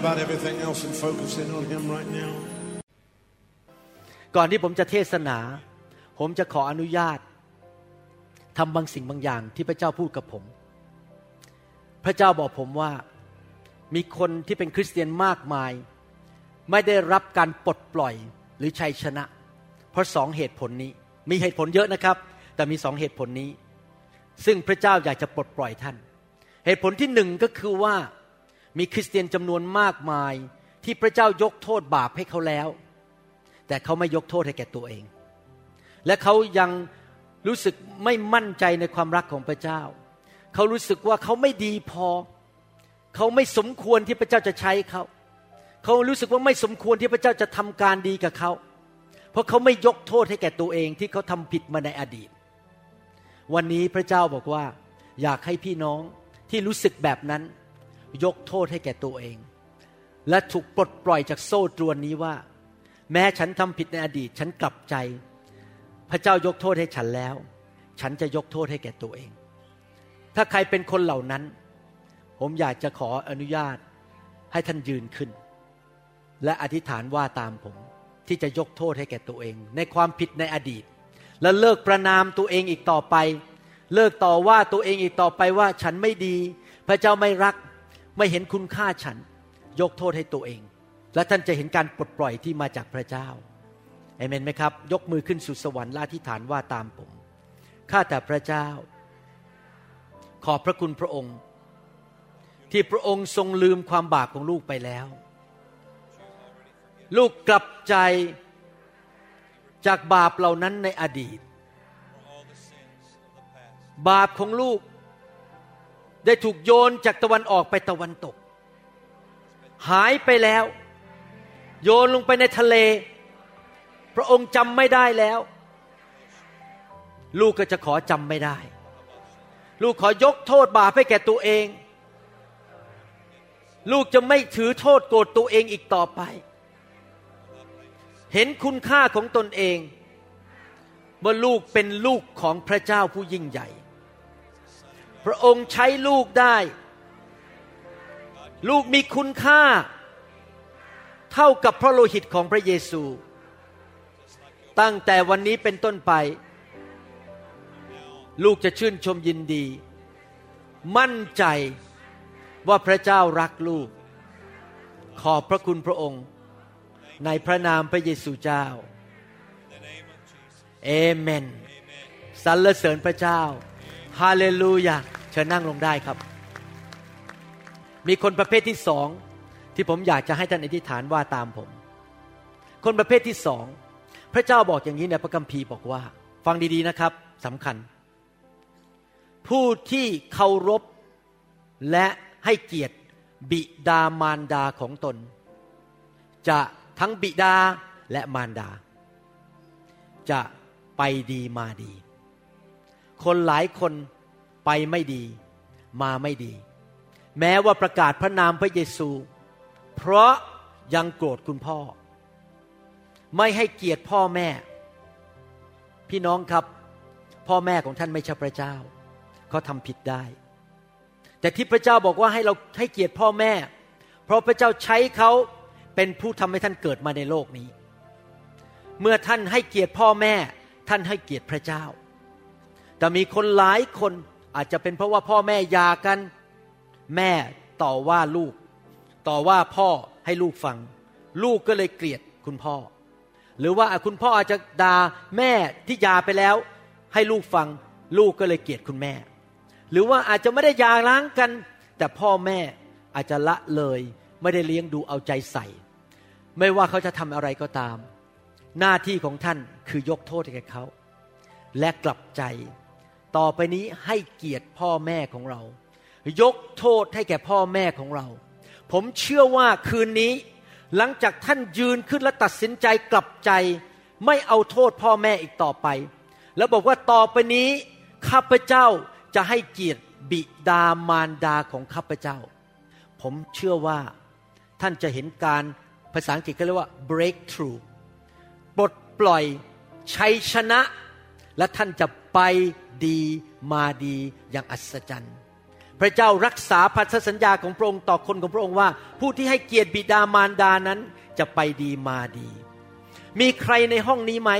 about everything else and focus in on Him right now. ก่อนที่ผมจะเทศนา ผมจะขออนุญาตทำบางสิ่งบางอย่างที่พระเจ้าพูดกับผม พระเจ้าบอกผมว่ามีคนที่เป็นคริสเตียนมากมาย ไม่ได้รับการปลดปล่อยหรือชัยชนะ เพราะสองเหตุผลนี้ มีเหตุผลเยอะนะครับ แต่มีสองเหตุผลนี้ ซึ่งพระเจ้าอยากจะปลดปล่อยท่าน เหตุผลที่หนึ่งก็คือว่า มีคริสเตียนจำนวนมากมายที่พระเจ้ายกโทษบาปให้เขาแล้ว แต่เขาไม่ยกโทษให้แก่ตัวเอง และเขายังรู้สึกไม่มั่นใจในความรักของพระเจ้า เขารู้สึกว่าเขาไม่ดีพอ เขาไม่สมควรที่พระเจ้าจะใช้เขา เขารู้สึกว่าไม่สมควรที่พระเจ้าจะทำการดีกับเขา เพราะเขาไม่ยกโทษให้แก่ตัวเองที่เขาทำผิดมาในอดีต วันนี้พระเจ้าบอกว่า อยากให้พี่น้องที่รู้สึกแบบนั้น ยกโทษให้แก่ตัวเอง และถูกปลดปล่อยจากโซ่ตรวนนี้ว่า แม้ฉันทำผิดในอดีตฉันกลับใจ พระเจ้ายกโทษให้ฉันแล้ว ฉันจะยกโทษให้แก่ตัวเอง ถ้าใครเป็นคนเหล่านั้น ผมอยากจะขออนุญาตให้ท่านยืนขึ้น และอธิษฐานว่าตามผมที่จะยกโทษให้แก่ตัวเอง ในความผิดในอดีต และเลิกประนามตัวเองอีกต่อไป เลิกต่อว่าตัวเองอีกต่อไปว่าฉันไม่ดี พระเจ้าไม่รัก ไม่เห็นคุณค่าฉัน ยกโทษให้ตัวเอง และท่านจะเห็นการปลดปล่อยที่มาจากพระเจ้าเอเมนไหมครับ ยกมือขึ้นสู่สวรรค์ละอธิฐานว่าตามผมข้าแต่พระเจ้า ขอบพระคุณพระองค์ ที่พระองค์ทรงลืมความบาปของลูกไปแล้ว ลูกกลับใจจากบาปเหล่านั้นในอดีต บาปของลูก ได้ถูกโยนจากตะวันออกไปตะวันตก หายไปแล้ว โยนลงไปในทะเล พระองค์จำไม่ได้แล้ว ลูกก็จะขอจำไม่ได้ ลูกขอยกโทษบาปให้แก่ตัวเอง ลูกจะไม่ถือโทษโกรธตัวเองอีกต่อไป เห็นคุณค่าของตนเองว่าลูกเป็นลูกของพระเจ้าผู้ยิ่งใหญ่ พระองค์ใช้ลูกได้ ลูกมีคุณค่า เท่ากับพระโลหิตของพระเยซู ตั้งแต่วันนี้เป็นต้นไป ลูกจะชื่นชมยินดี มั่นใจว่าพระเจ้ารักลูก ขอบพระคุณพระองค์ ในพระนามพระเยซูเจ้าเอเมนสรรเสริญพระเจ้า ฮาเลลูยาเชิญนั่งลงได้ครับ มีคนประเภทที่สองที่ผมอยากจะให้ท่านอธิษฐานว่าตามผม คนประเภทที่สองพระเจ้าบอกอย่างนี้ในพระคัมภีร์บอกว่า ฟังดีๆนะครับสำคัญ ผู้ที่เคารพและให้เกียรติบิดามารดาของตน จะทั้งบิดาและมารดา จะไปดีมาดี คนหลายคนไปไม่ดี มาไม่ดี แม้ว่าประกาศพระนามพระเยซู เพราะยังโกรธคุณพ่อ ไม่ให้เกียรติพ่อแม่ พี่น้องครับ พ่อแม่ของท่านไม่ใช่พระเจ้าเขาทำผิดได้ แต่ที่พระเจ้าบอกว่าให้เราให้เกียรติพ่อแม่ เพราะพระเจ้าใช้เขาเป็นผู้ทำให้ท่านเกิดมาในโลกนี้ เมื่อท่านให้เกียรติพ่อแม่ ท่านให้เกียรติพระเจ้า แต่มีคนหลายคนอาจจะเป็นเพราะว่าพ่อแม่ยากัน แม่ต่อว่าลูก ต่อว่าพ่อให้ลูกฟัง ลูกก็เลยเกลียดคุณพ่อ หรือว่าคุณพ่ออาจจะด่าแม่ที่ยาไปแล้ว ให้ลูกฟัง ลูกก็เลยเกลียดคุณแม่ หรือว่าอาจจะไม่ได้ยาล้างกัน แต่พ่อแม่อาจจะละเลยไม่ได้เลี้ยงดูเอาใจใส่ ไม่ว่าเขาจะทำอะไรก็ตาม หน้าที่ของท่านคือยกโทษให้แก่เขา และกลับใจ ต่อไปนี้ให้เกียรติพ่อแม่ของเรา ยกโทษให้แก่พ่อแม่ของเรา ผมเชื่อว่าคืนนี้ หลังจากท่านยืนขึ้นและตัดสินใจกลับใจ ไม่เอาโทษพ่อแม่อีกต่อไป แล้วบอกว่าต่อไปนี้ข้าพเจ้าจะให้เกียรติบิดามารดาของข้าพเจ้า ผมเชื่อว่าท่านจะเห็นการภาษาอังกฤษเขาเรียกว่า breakthrough ปลดปล่อยชัยชนะ และท่านจะไป ดีมาดีอย่างอัศจรรย์ พระเจ้ารักษาพันธสัญญาของพระองค์ต่อคนของพระองค์ว่า ผู้ที่ให้เกียรติบิดามารดานั้นจะไปดีมาดี มีใครในห้องนี้ไหม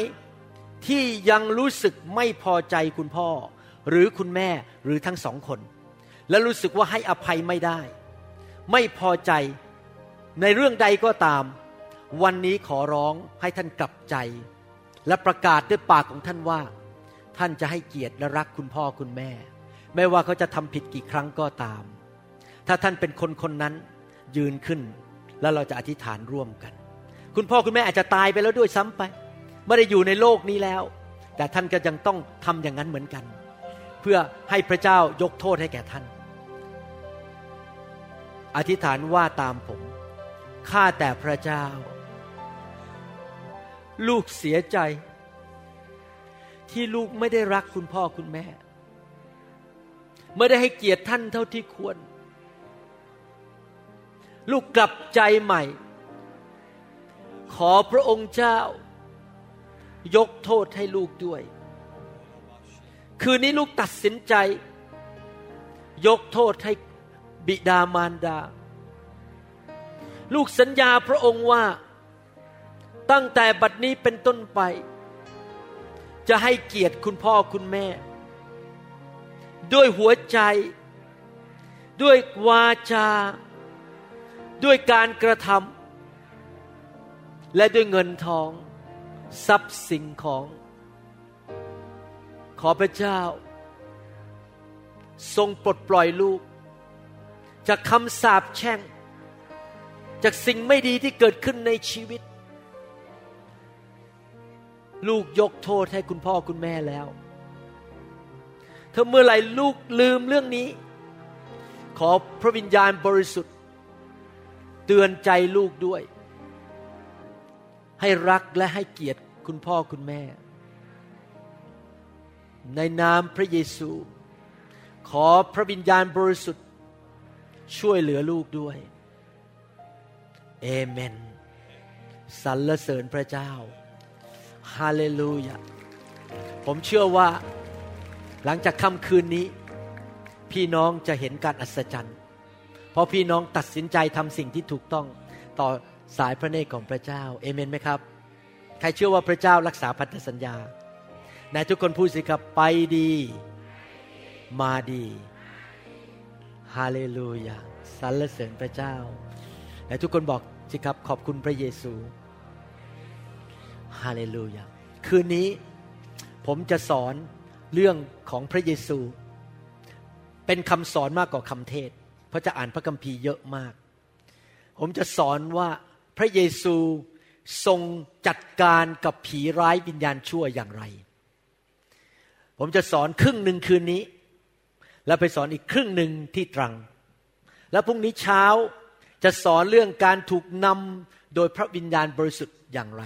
ที่ยังรู้สึกไม่พอใจคุณพ่อ หรือคุณแม่หรือทั้งสองคน และรู้สึกว่าให้อภัยไม่ได้ ไม่พอใจในเรื่องใดก็ตาม วันนี้ขอร้องให้ท่านกลับใจ และประกาศด้วยปากของท่านว่า ท่านจะให้เกียรติและรักคุณพ่อคุณแม่ ไม่ว่าเขาจะทำผิดกี่ครั้งก็ตาม ถ้าท่านเป็นคนคนนั้นยืนขึ้น แล้วเราจะอธิษฐานร่วมกัน คุณพ่อคุณแม่อาจจะตายไปแล้วด้วยซ้ำไป ไม่ได้อยู่ในโลกนี้แล้ว แต่ท่านก็ยังต้องทำอย่างนั้นเหมือนกัน เพื่อให้พระเจ้ายกโทษให้แก่ท่าน อธิษฐานว่าตามผมข้าแต่พระเจ้า ลูกเสียใจ ที่ลูกไม่ได้รักคุณพ่อคุณแม่ ไม่ได้ให้เกียรติท่านเท่าที่ควร ลูกกลับใจใหม่ ขอพระองค์เจ้า ยกโทษให้ลูกด้วย คืนนี้ลูกตัดสินใจ ยกโทษให้บิดามารดา ลูกสัญญาพระองค์ว่าตั้งแต่บัดนี้เป็นต้นไป จะให้เกียรติคุณพ่อคุณแม่ ด้วยหัวใจ ด้วยวาจา ด้วยการกระทำและด้วยเงินทอง ทรัพย์สิ่งของ ขอพระเจ้า ทรงปลดปล่อยลูก จากคำสาปแช่ง จากสิ่งไม่ดีที่เกิดขึ้นในชีวิต ลูกยกโทษให้คุณพ่อคุณแม่แล้วถ้าเมื่อไหร่ลูกลืมเรื่องนี้ ขอพระวิญญาณบริสุทธิ์ เตือนใจลูกด้วย ให้รักและให้เกียรติคุณพ่อคุณแม่ ในนามพระเยซู ขอพระวิญญาณบริสุทธิ์ ช่วยเหลือลูกด้วย เอเมนสรรเสริญพระเจ้า ฮาเลลูยา ผมเชื่อว่าหลังจากค่ำคืนนี้ พี่น้องจะเห็นการอัศจรรย์ เพราะพี่น้องตัดสินใจทำสิ่งที่ถูกต้องต่อสายพระเนตรของพระเจ้า เอเมนไหมครับ ใครเชื่อว่าพระเจ้ารักษาพันธสัญญาในทุกคนพูดสิครับไปดี มาดีฮาเลลูยาสรรเสริญพระเจ้าและทุกคนบอกสิครับขอบคุณพระเยซู ฮาเลลูยาคืนนี้ผมจะสอนเรื่องของพระเยซู เป็นคำสอนมากกว่าคำเทศ เพราะจะอ่านพระคัมภีร์เยอะมาก ผมจะสอนว่าพระเยซูทรงจัดการกับผีร้ายวิญญาณชั่วอย่างไร ผมจะสอนครึ่งหนึ่งคืนนี้ แล้วไปสอนอีกครึ่งหนึ่งที่ตรัง แล้วพรุ่งนี้เช้าจะสอนเรื่องการถูกนำโดยพระวิญญาณบริสุทธิ์อย่างไร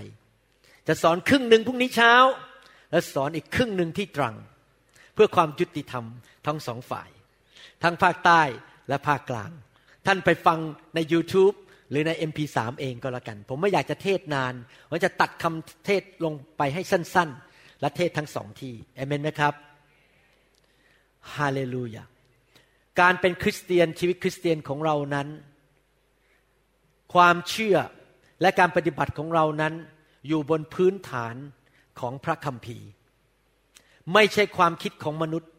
จะสอนครึ่งหนึ่งพรุ่งนี้เช้า และสอนอีกครึ่งหนึ่งที่ตรัง เพื่อความยุติธรรมทั้งสองฝ่าย ทั้งภาคใต้และภาคกลาง ท่านไปฟังใน YouTube หรือใน MP3 เองก็แล้วกัน ผมไม่อยากจะเทศนานผมจะตัดคำเทศลงไปให้สั้น ๆ และเทศทั้งสองที่เอเมนไหมครับฮาเลลูยาการเป็นคริสเตียนชีวิตคริสเตียนของเรานั้น ความเชื่อและการปฏิบัติของเรานั้น อยู่บนพื้นฐานของพระคัมภีร์ ไม่ใช่ความคิดของมนุษย์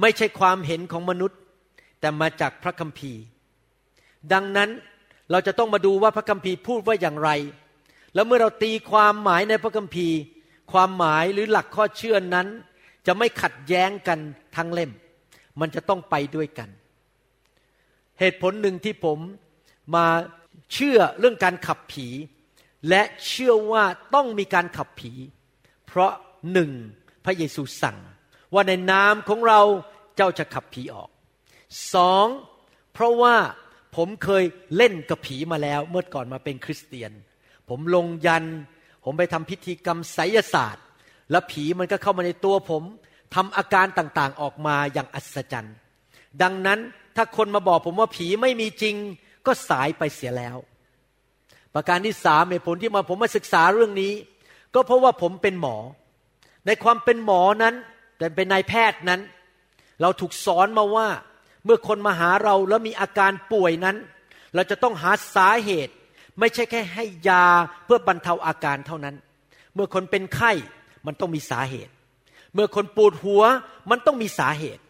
ไม่ใช่ความเห็นของมนุษย์ แต่มาจากพระคัมภีร์ ดังนั้นเราจะต้องมาดูว่าพระคัมภีร์พูดว่าอย่างไร แล้วเมื่อเราตีความหมายในพระคัมภีร์ ความหมายหรือหลักข้อเชื่อนั้น จะไม่ขัดแย้งกันทั้งเล่ม มันจะต้องไปด้วยกัน เหตุผลหนึ่งที่ผมมาเชื่อเรื่องการขับผี และเชื่อว่าต้องมีการขับผี เพราะหนึ่งพระเยซูสั่ง ว่าในนามของเราเจ้าจะขับผีออกสองเพราะว่าผมเคยเล่นกับผีมาแล้ว เมื่อก่อนมาเป็นคริสเตียน ผมลงยัน ผมไปทำพิธีกรรมไสยศาสตร์ แล้วผีมันก็เข้ามาในตัวผมทำอาการต่างๆออกมาอย่างอัศจรรย์ ดังนั้นถ้าคนมาบอกผมว่าผีไม่มีจริง ก็สายไปเสียแล้ว ประการที่สามเหตุผลที่มาผมมาศึกษาเรื่องนี้ ก็เพราะว่าผมเป็นหมอ ในความเป็นหมอนั้นแต่เป็นนายแพทย์นั้น เราถูกสอนมาว่า เมื่อคนมาหาเราแล้วมีอาการป่วยนั้น เราจะต้องหาสาเหตุ ไม่ใช่แค่ให้ยาเพื่อบรรเทาอาการเท่านั้น เมื่อคนเป็นไข้มันต้องมีสาเหตุ เมื่อคนปวดหัวมันต้องมีสาเหตุ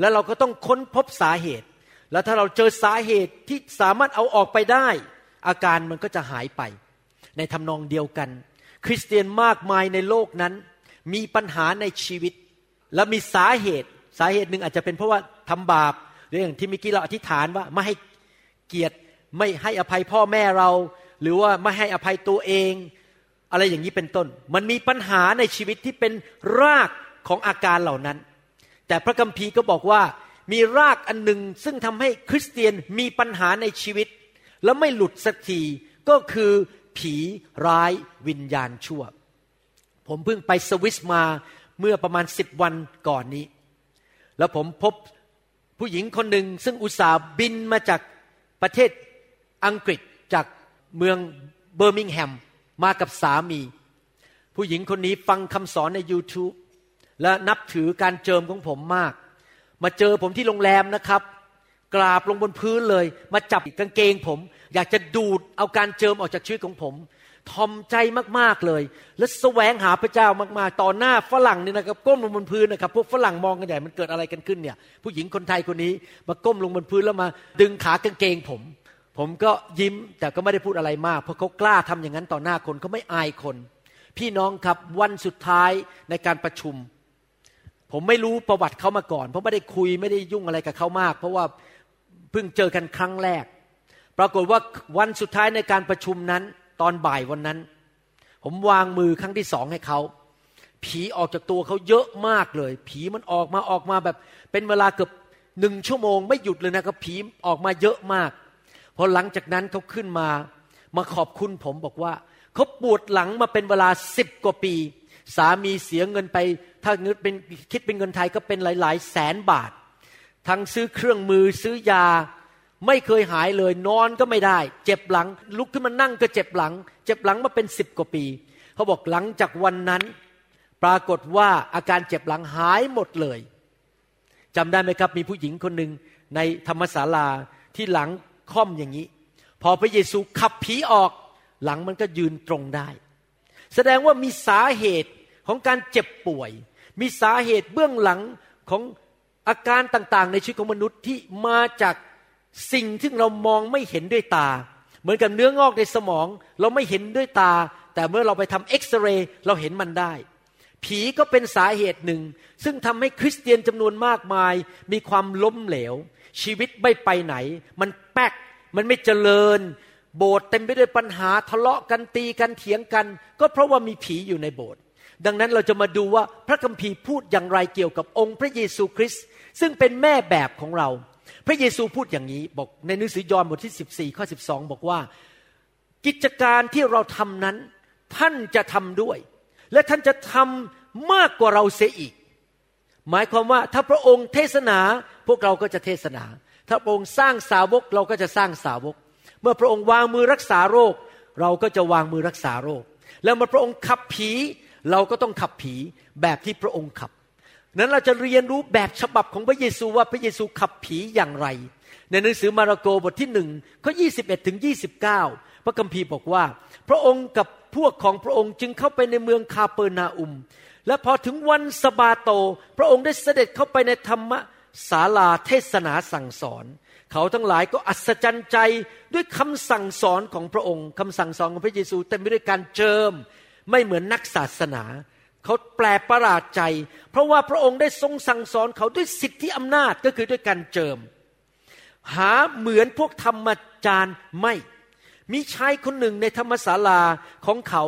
แล้วเราก็ต้องค้นพบสาเหตุ แล้วถ้าเราเจอสาเหตุที่สามารถเอาออกไปได้ อาการมันก็จะหายไป ในทำนองเดียวกัน คริสเตียนมากมายในโลกนั้น มีปัญหาในชีวิต และมีสาเหตุสาเหตุหนึ่งอาจจะเป็นเพราะว่าทำบาปหรืออย่างที่มิกี้เราอธิษฐานว่าไม่ให้เกียรติไม่ให้อภัยพ่อแม่เรา หรือว่าไม่ให้อภัยตัวเอง อะไรอย่างนี้เป็นต้น มันมีปัญหาในชีวิตที่เป็นรากของอาการเหล่านั้น แต่พระคัมภีร์ก็บอกว่ามีรากอันหนึ่งซึ่งทำให้คริสเตียนมีปัญหาในชีวิต แล้วไม่หลุดสักทีก็คือผีร้ายวิญญาณชั่ว ผมเพิ่งไปสวิสมาเมื่อประมาณสิบวันก่อนนี้ แล้วผมพบผู้หญิงคนหนึ่งซึ่งอุตส่าห์บินมาจากประเทศอังกฤษจากเมืองเบอร์มิงแฮมมากับสามี ผู้หญิงคนนี้ฟังคำสอนใน YouTube และนับถือการเจิมของผมมาก มาเจอผมที่โรงแรมนะครับ กราบลงบนพื้นเลย มาจับกางเกงผม อยากจะดูดเอาการเจิมออกจากชีวิตของผมทอมใจมากๆเลย และแสวงหาพระเจ้ามากๆ ต่อหน้าฝรั่งนี่นะครับก้มลงบนพื้นนะครับพวกฝรั่งมองกันใหญ่มันเกิดอะไรกันขึ้นเนี่ย ผู้หญิงคนไทยคนนี้มาก้มลงบนพื้นแล้วมาดึงขากางเกงผม ผมก็ยิ้มแต่ก็ไม่ได้พูดอะไรมาก เพราะเขากล้าทำอย่างนั้นต่อหน้าคนเขาไม่อายคน พี่น้องครับวันสุดท้ายในการประชุม ผมไม่รู้ประวัติเขามาก่อน เพราะไม่ได้คุยไม่ได้ยุ่งอะไรกับเขามาก เพราะว่า เพิ่งเจอกันครั้งแรก ปรากฏว่าวันสุดท้ายในการประชุมนั้น ตอนบ่ายวันนั้น ผมวางมือครั้งที่สองให้เขา ผีออกจากตัวเขาเยอะมากเลย ผีมันออกมาออกมาแบบ เป็นเวลาเกือบหนึ่งชั่วโมงไม่หยุดเลยนะครับผีออกมาเยอะมากพอหลังจากนั้นเขาขึ้นมามาขอบคุณผมบอกว่าเขาปวดหลังมาเป็นเวลาสิบกว่าปี สามีเสียเงินไป ถ้าเงินเป็นคิดเป็นเงินไทยก็เป็นหลาย ๆ แสนบาท ทั้งซื้อเครื่องมือซื้อยา ไม่เคยหายเลยนอนก็ไม่ได้ เจ็บหลัง ลุกขึ้นมานั่งก็เจ็บหลัง เจ็บหลังมาเป็นสิบกว่าปี เขาบอกหลังจากวันนั้น ปรากฏว่าอาการเจ็บหลังหายหมดเลยจำได้ไหมครับ มีผู้หญิงคนหนึ่งในธรรมศาลาที่หลังค่อมอย่างนี้ พอพระเยซูขับผีออกหลังมันก็ยืนตรงได้ แสดงว่ามีสาเหตุของการเจ็บป่วย มีสาเหตุเบื้องหลังของ อาการต่างๆ ในชีวิตของมนุษย์ที่มาจากสิ่งที่เรามองไม่เห็นด้วยตา เหมือนกับเนื้องอกในสมอง เราไม่เห็นด้วยตา แต่เมื่อเราไปทำเอ็กซเรย์เราเห็นมันได้ ผีก็เป็นสาเหตุหนึ่ง ซึ่งทำให้คริสเตียนจำนวนมากมาย มีความล้มเหลว ชีวิตไม่ไปไหน มันแป๊กมันไม่เจริญ โบสถ์เต็มไปด้วยปัญหาทะเลาะกันตีกันเถียงกัน ก็เพราะว่ามีผีอยู่ในโบสถ์ ดังนั้นเราจะมาดูว่าพระคัมภีร์พูดอย่างไรเกี่ยวกับองค์พระเยซูคริสต์ซึ่งเป็นแม่แบบของเรา พระเยซูพูดอย่างนี้บอกในหนังสือยอห์นบทที่ 14 ข้อ 12 บอกว่า กิจการที่เราทำนั้น ท่านจะทำด้วย และท่านจะทำมากกว่าเราเสียอีก หมายความว่าถ้าพระองค์เทศนาพวกเราก็จะเทศนา ถ้าพระองค์สร้างสาวกเราก็จะสร้างสาวก เมื่อพระองค์วางมือรักษาโรค เราก็จะวางมือรักษาโรค แล้วเมื่อพระองค์ขับผี เราก็ต้องขับผีแบบที่พระองค์ขับ นั้นเราจะเรียนรู้แบบฉบับของพระเยซูว่าพระเยซูขับผีอย่างไร ในหนังสือมาระโกบทที่หนึ่งข้อยีถึงยีพระคัมภีร์บอกว่า พระองค์กับพวกของพระองค์จึงเข้าไปในเมืองคาเปอร์นาอุม และพอถึงวันสบาโต พระองค์ได้เสด็จเข้าไปในธรรมศาลาเทศนาสั่งสอน เขาทั้งหลายก็อัศจรรย์ใจด้วยคำสั่งสอนของพระองค์คำสั่งสอนของพระเยซูเต็มไปด้วยการเจิม ไม่เหมือนนักศาสนาเขาแปลประหลาดใจ เพราะว่าพระองค์ได้ทรงสั่งสอนเขาด้วยสิทธิอำนาจก็คือด้วยการเจิม หาเหมือนพวกธรรมจารย์ไม่ มีชายคนหนึ่งในธรรมศาลาของเขา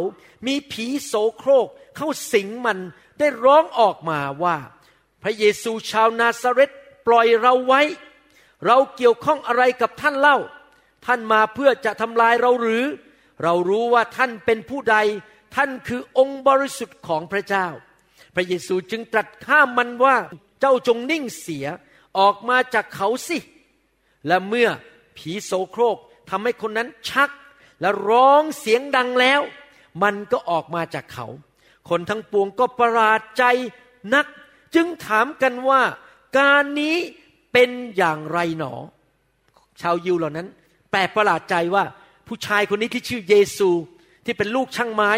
มีผีโสโครก เข้าสิงมันได้ร้องออกมาว่า พระเยซูชาวนาซาเรตปล่อยเราไว้ เราเกี่ยวข้องอะไรกับท่านเล่า ท่านมาเพื่อจะทำลายเราหรือ เรารู้ว่าท่านเป็นผู้ใด ท่านคือองค์บริสุทธิ์ของพระเจ้า พระเยซูจึงตรัสข้ามมันว่าเจ้าจงนิ่งเสียออกมาจากเขาสิ และเมื่อผีโสโครกทำให้คนนั้นชัก และร้องเสียงดังแล้ว มันก็ออกมาจากเขา คนทั้งปวงก็ประหลาดใจนัก จึงถามกันว่าการนี้เป็นอย่างไรหนอ ชาวยิวเหล่านั้น แปลกประหลาดใจว่าผู้ชายคนนี้ที่ชื่อเยซูที่เป็นลูกช่างไม้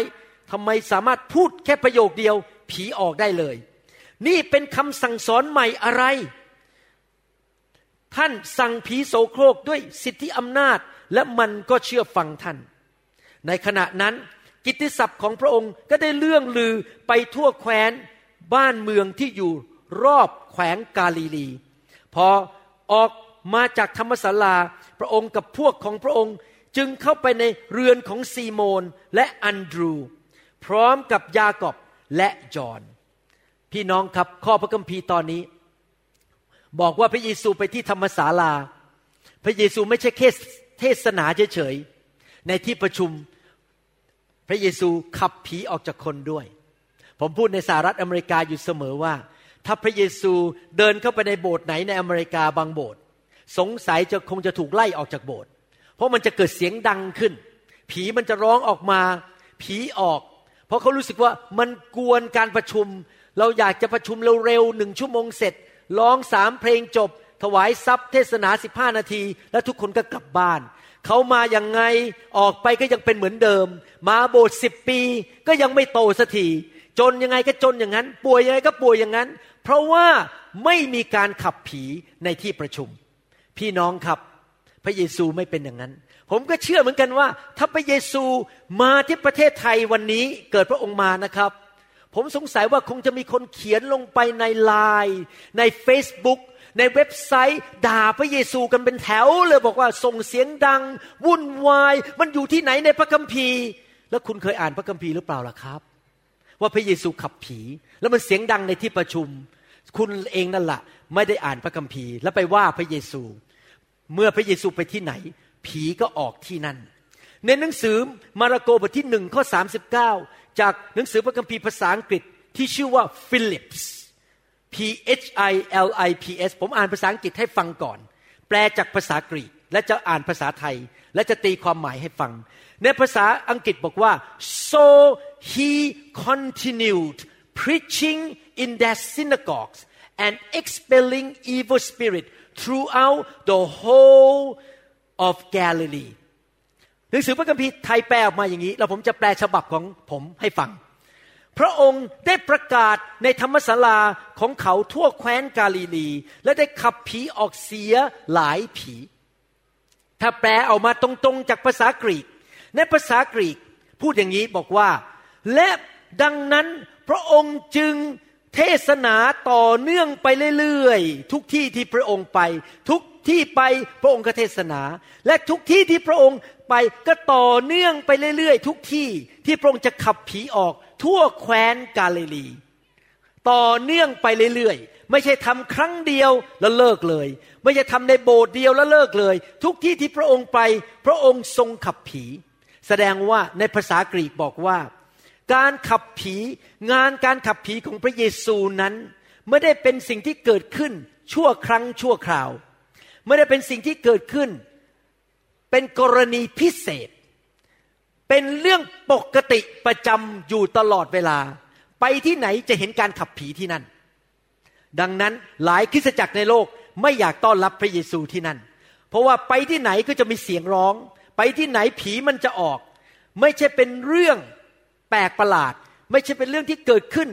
ทำไมสามารถพูดแค่ประโยคเดียว ผีออกได้เลย นี่เป็นคำสั่งสอนใหม่อะไร ท่านสั่งผีโสโครกด้วยสิทธิอำนาจและมันก็เชื่อฟังท่าน ในขณะนั้นกิตติศัพท์ของพระองค์ก็ได้เลื่องลือไปทั่วแคว้นบ้านเมืองที่อยู่รอบแขวงกาลิลี พอออกมาจากธรรมศาลาพระองค์กับพวกของพระองค์จึงเข้าไปในเรือนของซีโมนและอันดรู พร้อมกับยากอบและจอห์นพี่น้องครับข้อพระคัมภีร์ตอนนี้ บอกว่าพระเยซูไปที่ธรรมศาลา พระเยซูไม่ใช่แค่เทศนาเฉยๆในที่ประชุมพระเยซูขับผีออกจากคนด้วย ผมพูดในสหรัฐอเมริกาอยู่เสมอว่า ถ้าพระเยซูเดินเข้าไปในโบสถ์ไหนในอเมริกาบางโบสถ์สงสัยจะคงจะถูกไล่ออกจากโบสถ์เพราะมันจะเกิดเสียงดังขึ้น ผีมันจะร้องออกมา ผีออก เพราะเขารู้สึกว่ามันกวนการประชุม เราอยากจะประชุมเร็วๆหนึ่งชั่วโมงเสร็จร้องสามเพลงจบ ถวายทรัพย์เทศนาสิบห้านาที แล้วทุกคนก็กลับบ้าน เขามาอย่างไงออกไปก็ยังเป็นเหมือนเดิม มาโบสถ์สิบปีก็ยังไม่โตสักทีจนยังไงก็จนอย่างนั้น ป่วยยังไงก็ป่วยอย่างนั้น เพราะว่าไม่มีการขับผีในที่ประชุม พี่น้องครับ พระเยซูไม่เป็นอย่างนั้น ผมก็เชื่อเหมือนกันว่า ถ้าพระเยซูมาที่ประเทศไทยวันนี้เกิดพระองค์มานะครับ ผมสงสัยว่าคงจะมีคนเขียนลงไปในไลน์ใน Facebook ในเว็บไซต์ด่าพระเยซูกันเป็นแถวเลยบอกว่าส่งเสียงดัง วุ่นวาย มันอยู่ที่ไหนในพระคัมภีร์ แล้วคุณเคยอ่านพระคัมภีร์หรือเปล่าล่ะครับ ว่าพระเยซูขับผี แล้วมันเสียงดังในที่ประชุม คุณเองนั่นแหละไม่ได้อ่านพระคัมภีร์ แล้วไปว่าพระเยซู เมื่อพระเยซูไปที่ไหน ผีก็ออกที่นั่น ในหนังสือมาระโกบทที่หนึ่งข้อ39จากหนังสือพระคัมภีร์ภาษาอังกฤษที่ชื่อว่า Phillips P H I L I P S ผมอ่านภาษาอังกฤษให้ฟังก่อน แปลจากภาษากรีกและจะอ่านภาษาไทย และจะตีความหมายให้ฟัง ในภาษาอังกฤษบอกว่า so he continued preaching in their synagogues and expelling evil spirit throughout the whole of Galilee หนังสือพระคัมภีร์ไทยแปลออกมาอย่างนี้ แล้วผมจะแปลฉบับของผมให้ฟัง พระองค์ได้ประกาศในธรรมศาลาของเขาทั่วแคว้นกาลิลี และได้ขับผีออกเสียหลายผี ถ้าแปลออกมาตรงๆจากภาษากรีก ในภาษากรีกพูดอย่างนี้บอกว่า และดังนั้นพระองค์จึงเทศนาต่อเนื่องไปเรื่อยๆ ทุกที่ที่พระองค์ไปทุก ที่ไปพระองค์ก็เทศนา และทุกที่ที่พระองค์ไปก็ต่อเนื่องไปเรื่อยๆ ทุกที่ที่พระองค์จะขับผีออกทั่วแคว้นกาลิลี ต่อเนื่องไปเรื่อยๆ ไม่ใช่ทำครั้งเดียวแล้วเลิกเลย ไม่ใช่ทำในโบสถ์เดียวแล้วเลิกเลย ทุกที่ที่พระองค์ไป พระองค์ทรงขับผี แสดงว่าในภาษากรีกบอกว่า การขับผีงานการขับผีของพระเยซูนั้น ไม่ได้เป็นสิ่งที่เกิดขึ้นชั่วครั้งชั่วคราว ไม่ได้เป็นสิ่งที่เกิดขึ้น เป็นกรณีพิเศษ เป็นเรื่องปกติประจำอยู่ตลอดเวลา ไปที่ไหนจะเห็นการขับผีที่นั่น ดังนั้นหลายคริสตจักรในโลกไม่อยากต้อนรับพระเยซูที่นั่น เพราะว่าไปที่ไหนก็จะมีเสียงร้อง ไปที่ไหนผีมันจะออก ไม่ใช่เป็นเรื่องแปลกประหลาด ไม่ใช่เป็นเรื่องที่เกิดขึ้น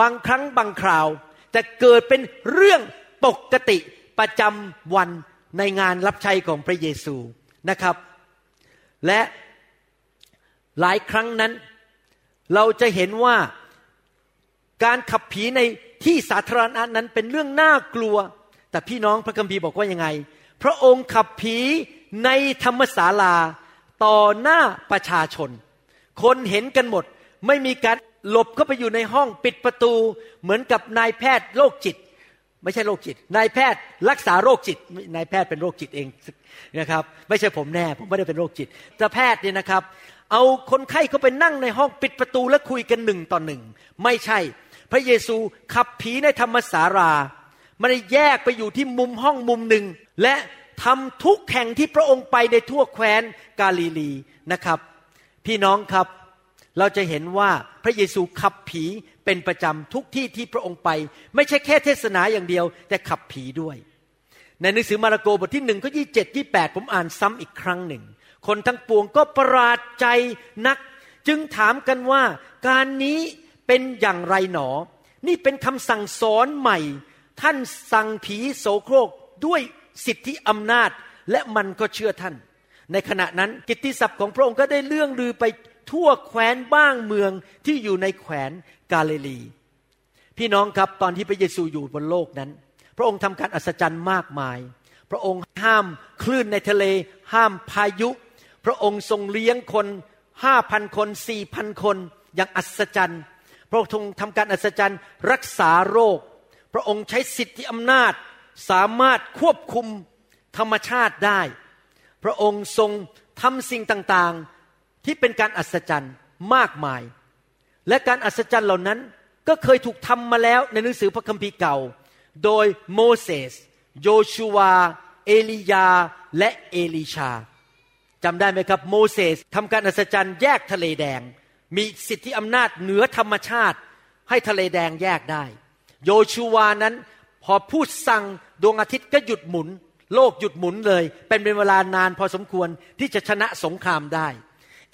บางครั้งบางคราว แต่เกิดเป็นเรื่องปกติ ประจำวันในงานรับใช้ของพระเยซูนะครับ และหลายครั้งนั้น เราจะเห็นว่าการขับผีในที่สาธารณะนั้นเป็นเรื่องน่ากลัว แต่พี่น้องพระคัมภีร์บอกว่ายังไง พระองค์ขับผีในธรรมศาลาต่อหน้าประชาชน คนเห็นกันหมด ไม่มีการหลบเข้าไปอยู่ในห้องปิดประตู เหมือนกับนายแพทย์โรคจิต ไม่ใช่โรคจิต นายแพทย์รักษาโรคจิต นายแพทย์เป็นโรคจิตเองนะครับ ไม่ใช่ผมแน่ ผมไม่ได้เป็นโรคจิต แต่แพทย์เนี่ยนะครับ เอาคนไข้เขาไปนั่งในห้องปิดประตูแล้วคุยกันหนึ่งต่อหนึ่ง ไม่ใช่ พระเยซูขับผีในธรรมสาราไม่ได้แยกไปอยู่ที่มุมห้องมุมหนึ่ง และทำทุกแห่งที่พระองค์ไปในทั่วแคว้นกาลิลีนะครับ พี่น้องครับ เราจะเห็นว่าพระเยซูขับผี เป็นประจำทุกที่ที่พระองค์ไป ไม่ใช่แค่เทศนาอย่างเดียว แต่ขับผีด้วย ในหนังสือมาระโกบทที่หนึ่งข้อยี่เจ็ดยี่แปดผมอ่านซ้ำอีกครั้งหนึ่ง คนทั้งปวงก็ประหลาดใจนัก จึงถามกันว่า การนี้เป็นอย่างไรหนอ นี่เป็นคำสั่งสอนใหม่ ท่านสั่งผีโสโครกด้วยสิทธิอำนาจและมันก็เชื่อท่าน ในขณะนั้นกิตติศัพท์ของพระองค์ก็ได้เลื่องลือไปทั่วแคว้นบ้างเมืองที่อยู่ในแขวน กาลิลี พี่น้องครับตอนที่พระเยซูอยู่บนโลกนั้น พระองค์ทำการอัศจรรย์มากมาย พระองค์ห้ามคลื่นในทะเล ห้ามพายุ พระองค์ทรงเลี้ยงคนห้าพันคนสี่พันคนอย่างอัศจรรย์ พระองค์ทำการอัศจรรย์รักษาโรค พระองค์ใช้สิทธิอำนาจสามารถควบคุมธรรมชาติได้ พระองค์ทรงทำสิ่งต่างๆ ที่เป็นการอัศจรรย์มากมาย และการอัศจรรย์เหล่านั้นก็เคยถูกทำมาแล้วในหนังสือพระคัมภีร์เก่า โดยโมเสสโยชูวา เอลียา และเอลิชาจำได้ไหมครับ โมเสสทำการอัศจรรย์แยกทะเลแดง มีสิทธิอำนาจเหนือธรรมชาติ ให้ทะเลแดงแยกได้ โยชูวานั้นพอพูดสั่งดวงอาทิตย์ก็หยุดหมุน โลกหยุดหมุนเลย เป็นเวลานานพอสมควรที่จะชนะสงครามได้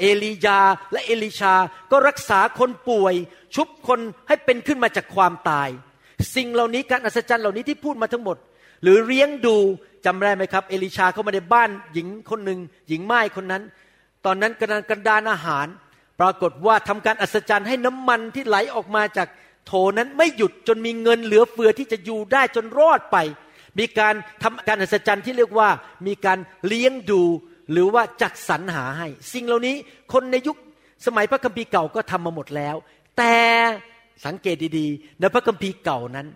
เอลียาและเอลิชาก็รักษาคนป่วย ชุบคนให้เป็นขึ้นมาจากความตาย สิ่งเหล่านี้การอัศจรรย์เหล่านี้ที่พูดมาทั้งหมด หรือเลี้ยงดูจำได้ไหมครับ เอลิชาเข้ามาในบ้านหญิงคนหนึ่งหญิงไม้คนนั้น ตอนนั้นกำลังกันดานอาหาร ปรากฏว่าทำการอัศจรรย์ให้น้ำมันที่ไหลออกมาจากโถนั้นไม่หยุดจนมีเงินเหลือเฟือที่จะอยู่ได้จนรอดไป มีการทำการอัศจรรย์ที่เรียกว่ามีการเลี้ยงดู หรือว่าจัดสรรหาให้ สิ่งเหล่านี้คนในยุคสมัยพระคัมภีร์เก่าก็ทำมาหมดแล้ว แต่สังเกตดีๆในพระคัมภีร์เก่านั้น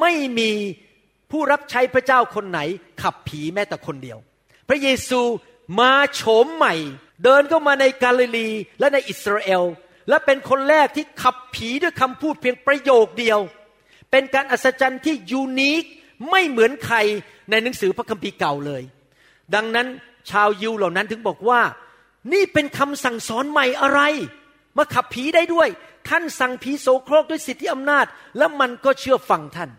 ไม่มีผู้รับใช้พระเจ้าคนไหน ขับผีแม้แต่คนเดียว พระเยซูมาโฉมใหม่ เดินเข้ามาในกาลิลีและในอิสราเอล และเป็นคนแรกที่ขับผีด้วยคำพูดเพียงประโยคเดียว เป็นการอัศจรรย์ที่ยูนิคไม่เหมือนใครในหนังสือพระคัมภีร์เก่าเลย ดังนั้น ชาวยิวเหล่านั้นถึงบอกว่า นี่เป็นคำสั่งสอนใหม่อะไร มาขับผีได้ด้วย ท่านสั่งผีโสโครกด้วยสิทธิอำนาจ แล้วมันก็เชื่อฟังท่าน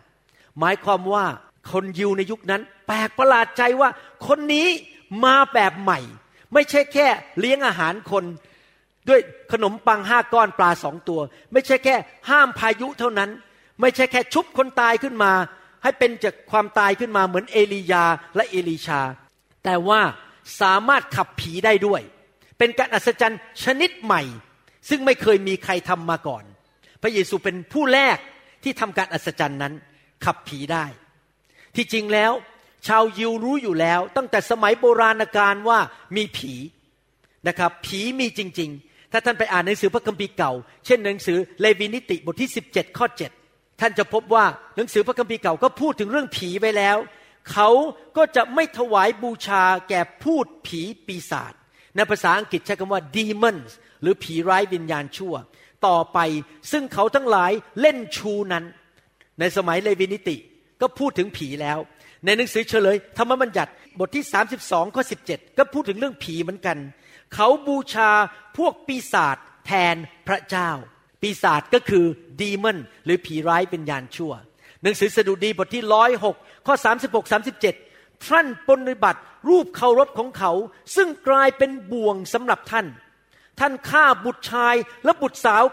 หมายความว่าคนยิวในยุคนั้น แปลกประหลาดใจว่า คนนี้มาแบบใหม่ ไม่ใช่แค่เลี้ยงอาหารคน ด้วยขนมปังห้าก้อนปลาสองตัว ไม่ใช่แค่ห้ามพายุเท่านั้น ไม่ใช่แค่ชุบคนตายขึ้นมา ให้เป็นจากความตายขึ้นมาเหมือนเอลียาและเอลีชา แต่ว่า สามารถขับผีได้ด้วย เป็นการอัศจรรย์ชนิดใหม่ ซึ่งไม่เคยมีใครทำมาก่อน พระเยซูเป็นผู้แรกที่ทำการอัศจรรย์นั้น ขับผีได้ ที่จริงแล้ว ชาวยิวรู้อยู่แล้ว ตั้งแต่สมัยโบราณกาลว่ามีผีนะครับ ผีมีจริง ๆ ถ้าท่านไปอ่านหนังสือพระคัมภีร์เก่า เช่นหนังสือเลวีนิติบทที่ 17 ข้อ 7 ท่านจะพบว่าหนังสือพระคัมภีร์เก่าก็พูดถึงเรื่องผีไปแล้ว เขาก็จะไม่ถวายบูชาแก่พูดผีปีศาจในภาษาอังกฤษใช้คำว่า demons หรือผีร้ายวิญญาณชั่ว ต่อไปซึ่งเขาทั้งหลายเล่นชูนั้น ในสมัยเลวีนิติก็พูดถึงผีแล้ว ในหนังสือเฉลยธรรมบัญญัติบทที่ 32ข้อ17 ก็พูดถึงเรื่องผีเหมือนกัน เขาบูชาพวกปีศาจแทนพระเจ้า ปีศาจก็คือดีมอนหรือผีร้ายเป็นญาณชั่ว หนังสือสดุดีบทที่ร้อยหกข้อสามสิบหกสามสิบเจ็ดท่านปฏิบัติรูปเคารพของเขา ซึ่งกลายเป็นบ่วงสำหรับท่าน ท่านฆ่าบุตรชายและบุตรสาว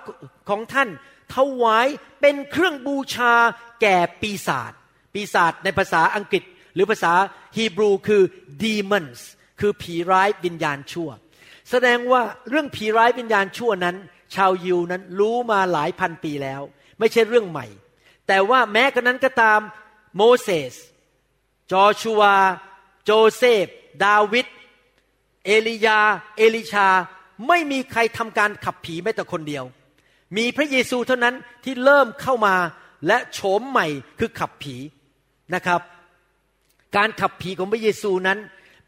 ของท่านถวายเป็นเครื่องบูชาแก่ปีศาจปีศาจในภาษาอังกฤษ หรือภาษาฮีบรูคือ demons คือผีร้ายวิญญาณชั่ว แสดงว่าเรื่องผีร้ายวิญญาณชั่วนั้น ชาวยิวนั้นรู้มาหลายพันปีแล้ว ไม่ใช่เรื่องใหม่ แต่ว่าแม้กระนั้นก็ตามโมเสส จอชัว โจเซฟ ดาวิด เอลียา เอลิชา ไม่มีใครทำการขับผีแม้แต่คนเดียว มีพระเยซูเท่านั้นที่เริ่มเข้ามาและโฉมใหม่คือขับผีนะครับ การขับผีของพระเยซูนั้น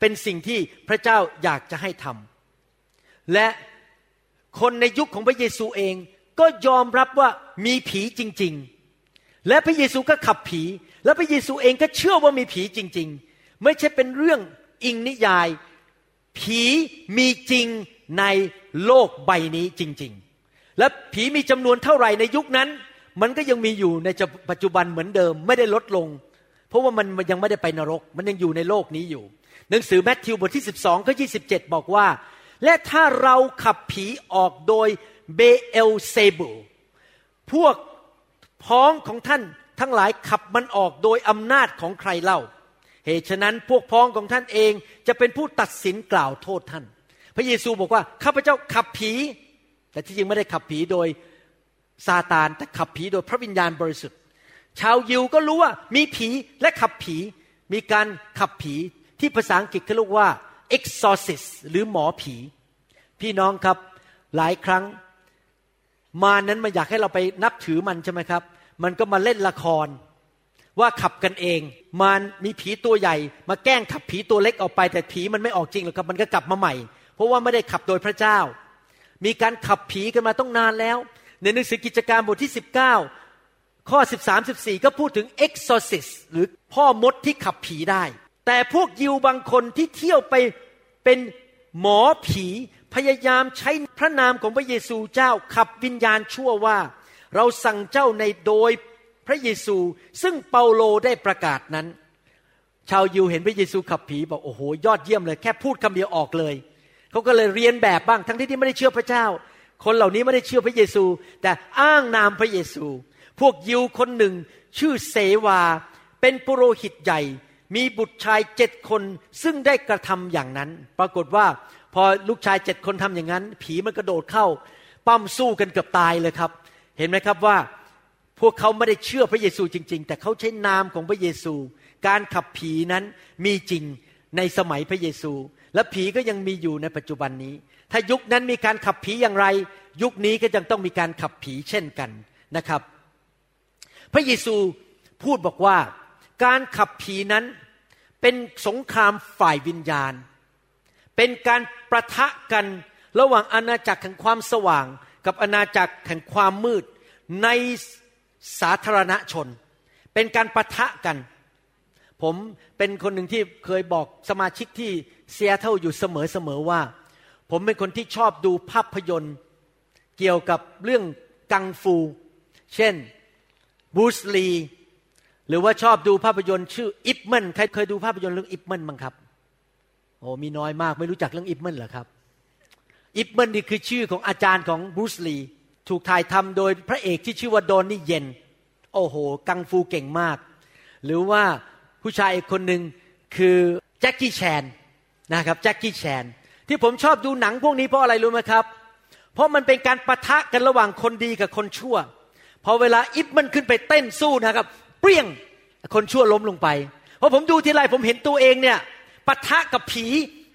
เป็นสิ่งที่พระเจ้าอยากจะให้ทำและคนในยุคของพระเยซูเองก็ยอมรับว่ามีผีจริง ๆ และพระเยซูก็ขับผี และพระเยซูเองก็เชื่อว่ามีผีจริง ๆ ไม่ใช่เป็นเรื่องอิงนิยาย ผีมีจริงในโลกใบนี้จริง ๆ และผีมีจำนวนเท่าไหร่ในยุคนั้น มันก็ยังมีอยู่ในปัจจุบันเหมือนเดิมไม่ได้ลดลง เพราะว่ามันยังไม่ได้ไปนรก มันยังอยู่ในโลกนี้อยู่ หนังสือแมทธิวบทที่ 12ข้อ27บอกว่า และถ้าเราขับผีออกโดยเบเอลเซบูพวก พ้องของท่านทั้งหลายขับมันออกโดยอำนาจของใครเล่า เหตุฉะนั้นพวกพ้องของท่านเองจะเป็นผู้ตัดสินกล่าวโทษท่าน พระเยซูบอกว่าข้าพเจ้าขับผี แต่ที่จริงไม่ได้ขับผีโดยซาตานแต่ขับผีโดยพระวิญญาณบริสุทธิ์ ชาวยิวก็รู้ว่ามีผีและขับผี มีการขับผีที่ภาษาอังกฤษเขาเรียกว่า exorcist หรือหมอผี พี่น้องครับหลายครั้ง มานั้นมันอยากให้เราไปนับถือมันใช่ไหมครับ มันก็มาเล่นละคร ว่าขับกันเอง มันมีผีตัวใหญ่ มาแกล้งขับผีตัวเล็กออกไป แต่ผีมันไม่ออกจริงหรอกครับ มันก็กลับมาใหม่ เพราะว่าไม่ได้ขับโดยพระเจ้า มีการขับผีกันมาต้องนานแล้ว ในหนังสือกิจการบทที่ 19 ข้อ 13 14 ก็พูดถึง exorcist หรือพ่อมดที่ขับผีได้ แต่พวกยิวบางคนที่เที่ยวไปเป็นหมอผี พยายามใช้พระนามของพระเยซูเจ้าขับวิญญาณชั่วว่า เราสั่งเจ้าในโดยพระเยซูซึ่งเปาโลได้ประกาศนั้น ชาวยิวเห็นพระเยซูขับผีบอกโอ้โหยอดเยี่ยมเลย แค่พูดคำเดียวออกเลยเขาก็เลยเรียนแบบบ้างทั้งที่ที่ไม่ได้เชื่อพระเจ้า คนเหล่านี้ไม่ได้เชื่อพระเยซู แต่อ้างนามพระเยซู พวกยิวคนหนึ่ง ชื่อเสวา เป็นปุโรหิตใหญ่ มีบุตรชายเจ็ดคนซึ่งได้กระทำอย่างนั้น ปรากฏว่า อลูกชายเจ็ดคนทำอย่างนั้น ผีมันกระโดดเข้า ปั้มสู้กันเกือบตายเลยครับ เห็นไหมครับว่าพวกเขาไม่ได้เชื่อพระเยซูจริง ๆ แต่เขาใช้นามของพระเยซู การขับผีนั้นมีจริงในสมัยพระเยซู และผีก็ยังมีอยู่ในปัจจุบันนี้ ถ้ายุคนั้นมีการขับผีอย่างไร ยุคนี้ก็ยังต้องมีการขับผีเช่นกันนะครับ พระเยซูพูดบอกว่า การขับผีนั้นเป็นสงครามฝ่ายวิญญาณ เป็นการประทะกันระหว่างอาณาจักรแห่งความสว่าง กับอาณาจักรแห่งความมืด ในสาธารณชน เป็นการประทะกัน ผมเป็นคนหนึ่งที่เคยบอกสมาชิกที่เซียเท่าอยู่เสมอๆว่า ผมเป็นคนที่ชอบดูภาพยนตร์ เกี่ยวกับเรื่องกังฟู เช่นบรูซลีหรือว่าชอบดูภาพยนตร์ชื่ออิปเมนใครเคยดูภาพยนตร์เรื่องอิปเมนบ้างครับ โอ้มีน้อยมากไม่รู้จักเรื่องอิปเมนเหรอครับ อิปเมนนี่คือชื่อของอาจารย์ของบรูซลีถูกถ่ายทำโดยพระเอกที่ชื่อว่าดอนนี่เยน โอ้โห กังฟูเก่งมาก หรือว่าผู้ชายอีกคนหนึ่งคือแจ็คกี้แชนนะครับแจ็คกี้แชนที่ผมชอบดูหนังพวกนี้เพราะอะไรรู้ไหมครับ เพราะมันเป็นการประทะกันระหว่างคนดีกับคนชั่ว พอเวลาอิปมันขึ้นไปเต้นสู้นะครับ เปรี้ยงคนชั่วล้มลงไปพอผมดูทีไรผมเห็นตัวเองเนี่ย ปะทะกับผี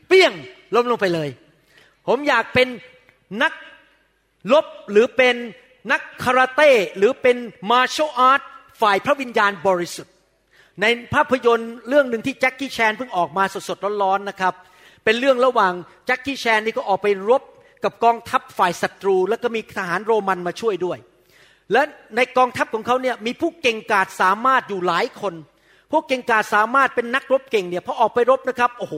เปี้ยงล้มลงไปเลย ผมอยากเป็นนักลบหรือเป็นนักคาราเต้หรือเป็นมาร์ชออาร์ตฝ่ายพระวิญญาณบริสุทธิ์ ในภาพยนตร์เรื่องหนึ่งที่แจ็คกี้แชนเพิ่งออกมาสดๆร้อนๆนะครับ เป็นเรื่องระหว่างแจ็คกี้แชนนี่ก็ออกไปรบกับกองทัพฝ่ายศัตรู แล้วก็มีทหารโรมันมาช่วยด้วย และในกองทัพของเขาเนี่ยมีผู้เก่งกาจสามารถอยู่หลายคน พวกเก่งกาสามารถเป็นนักรบเก่งเนี่ยพอออกไปรบนะครับโอ้โห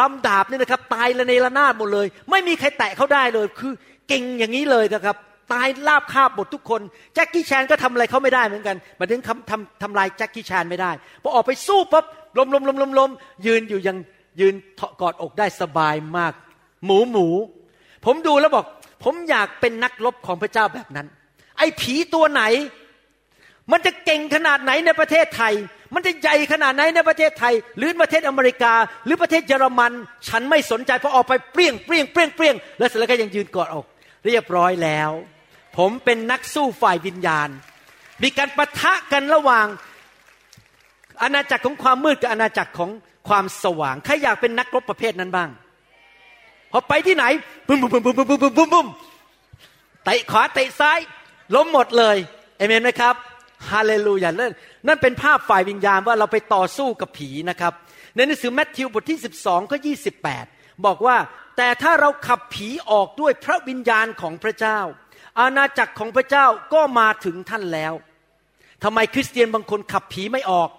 ลำดาบเนี่ยนะครับ ตายละในระนาดหมดเลย ไม่มีใครแตะเขาได้เลยคือเก่งอย่างนี้เลยนะครับ ตายลาบคาบหมดทุกคนแจ็คกี้แชนก็ทำอะไรเขาไม่ได้เหมือนกันมาถึงทำทำทำลายแจ็คกี้แชนไม่ได้พอออกไปสู้ปั๊บลมลมลมลมลมยืนอยู่ยังยืนกอดอกได้สบายมาก หมูหมู ผมดูแล้วบอก ผมอยากเป็นนักรบของพระเจ้าแบบนั้น ไอ้ผีตัวไหน มันจะเก่งขนาดไหนในประเทศไทย มันจะใหญ่ขนาดไหนในประเทศไทย หรือประเทศอเมริกา หรือประเทศเยอรมัน ฉันไม่สนใจเพราะออกไปเปรี้ยงเปรี้ยงเปรี้ยงเปรี้ยงแล้วเสร็จแล้วก็ยังยืนกอดอก เรียบร้อยแล้ว ผมเป็นนักสู้ฝ่ายวิญญาณ มีการประทะกันระหว่างอาณาจักรของความมืดกับอาณาจักรของความสว่างใครอยากเป็นนักรบประเภทนั้นบ้าง พอไปที่ไหนบุ้มบุ้มบุ้มบุ้มบุ้มบุ้มบุ้มบุ้มเตะขวาเตะซ้าย ล้มหมดเลยเอเมนไหมครับ ฮาเลลูยาเล่นนั่นเป็นภาพฝ่ายวิญญาณว่าเราไปต่อสู้กับผีนะครับ ในหนังสือแมทธิวบทที่ 12ข้อ28 บอกว่าแต่ถ้าเราขับผีออกด้วยพระวิญญาณของพระเจ้า อาณาจักรของพระเจ้าก็มาถึงท่านแล้วทำไมคริสเตียนบางคนขับผีไม่ออก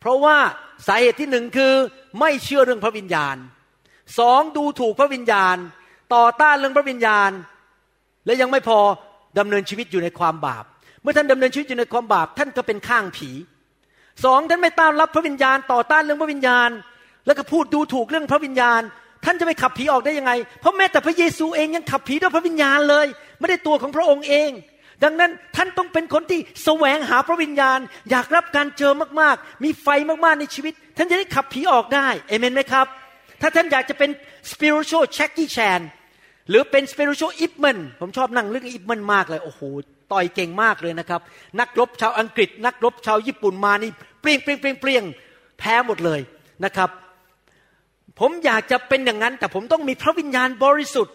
เพราะว่าสาเหตุที่หนึ่งคือไม่เชื่อเรื่องพระวิญญาณสองดูถูกพระวิญญาณ ต่อต้านเรื่องพระวิญญาณ และยังไม่พอดำเนินชีวิตอยู่ในความบาป มื่อท่านดำเนินชีวิตอยู่ในความบาป ท่านก็เป็นข้างผีสองท่านไม่ต้านรับพระวิญญาณต่อต้านเรื่องพระวิญญาณ แล้วก็พูดดูถูกเรื่องพระวิญญาณ ท่านจะไปขับผีออกได้ยังไง เพราะแม้แต่พระเยซูเองยังขับผีด้วยพระวิญญาณเลย ไม่ได้ตัวของพระองค์เอง ดังนั้นท่านต้องเป็นคนที่แสวงหาพระวิญญาณ อยากรับการเจอมากๆ มีไฟมากๆในชีวิต ท่านจะได้ขับผีออกได้เอเมนไหมครับ ถ้าท่านอยากจะเป็น spiritual Jackie Chan หรือเป็น spiritual i p m a n ผมชอบนั่งเรื่องอิปมันมากเลยโอ้โห ต่อยเก่งมากเลยนะครับ นักรบชาวอังกฤษ นักรบชาวญี่ปุ่นมานี่เปรี้ยงเปรี้ยงเปรี้ยงเปรี้ยงแพ้หมดเลยนะครับ ผมอยากจะเป็นอย่างนั้น แต่ผมต้องมีพระวิญญาณบริสุทธิ์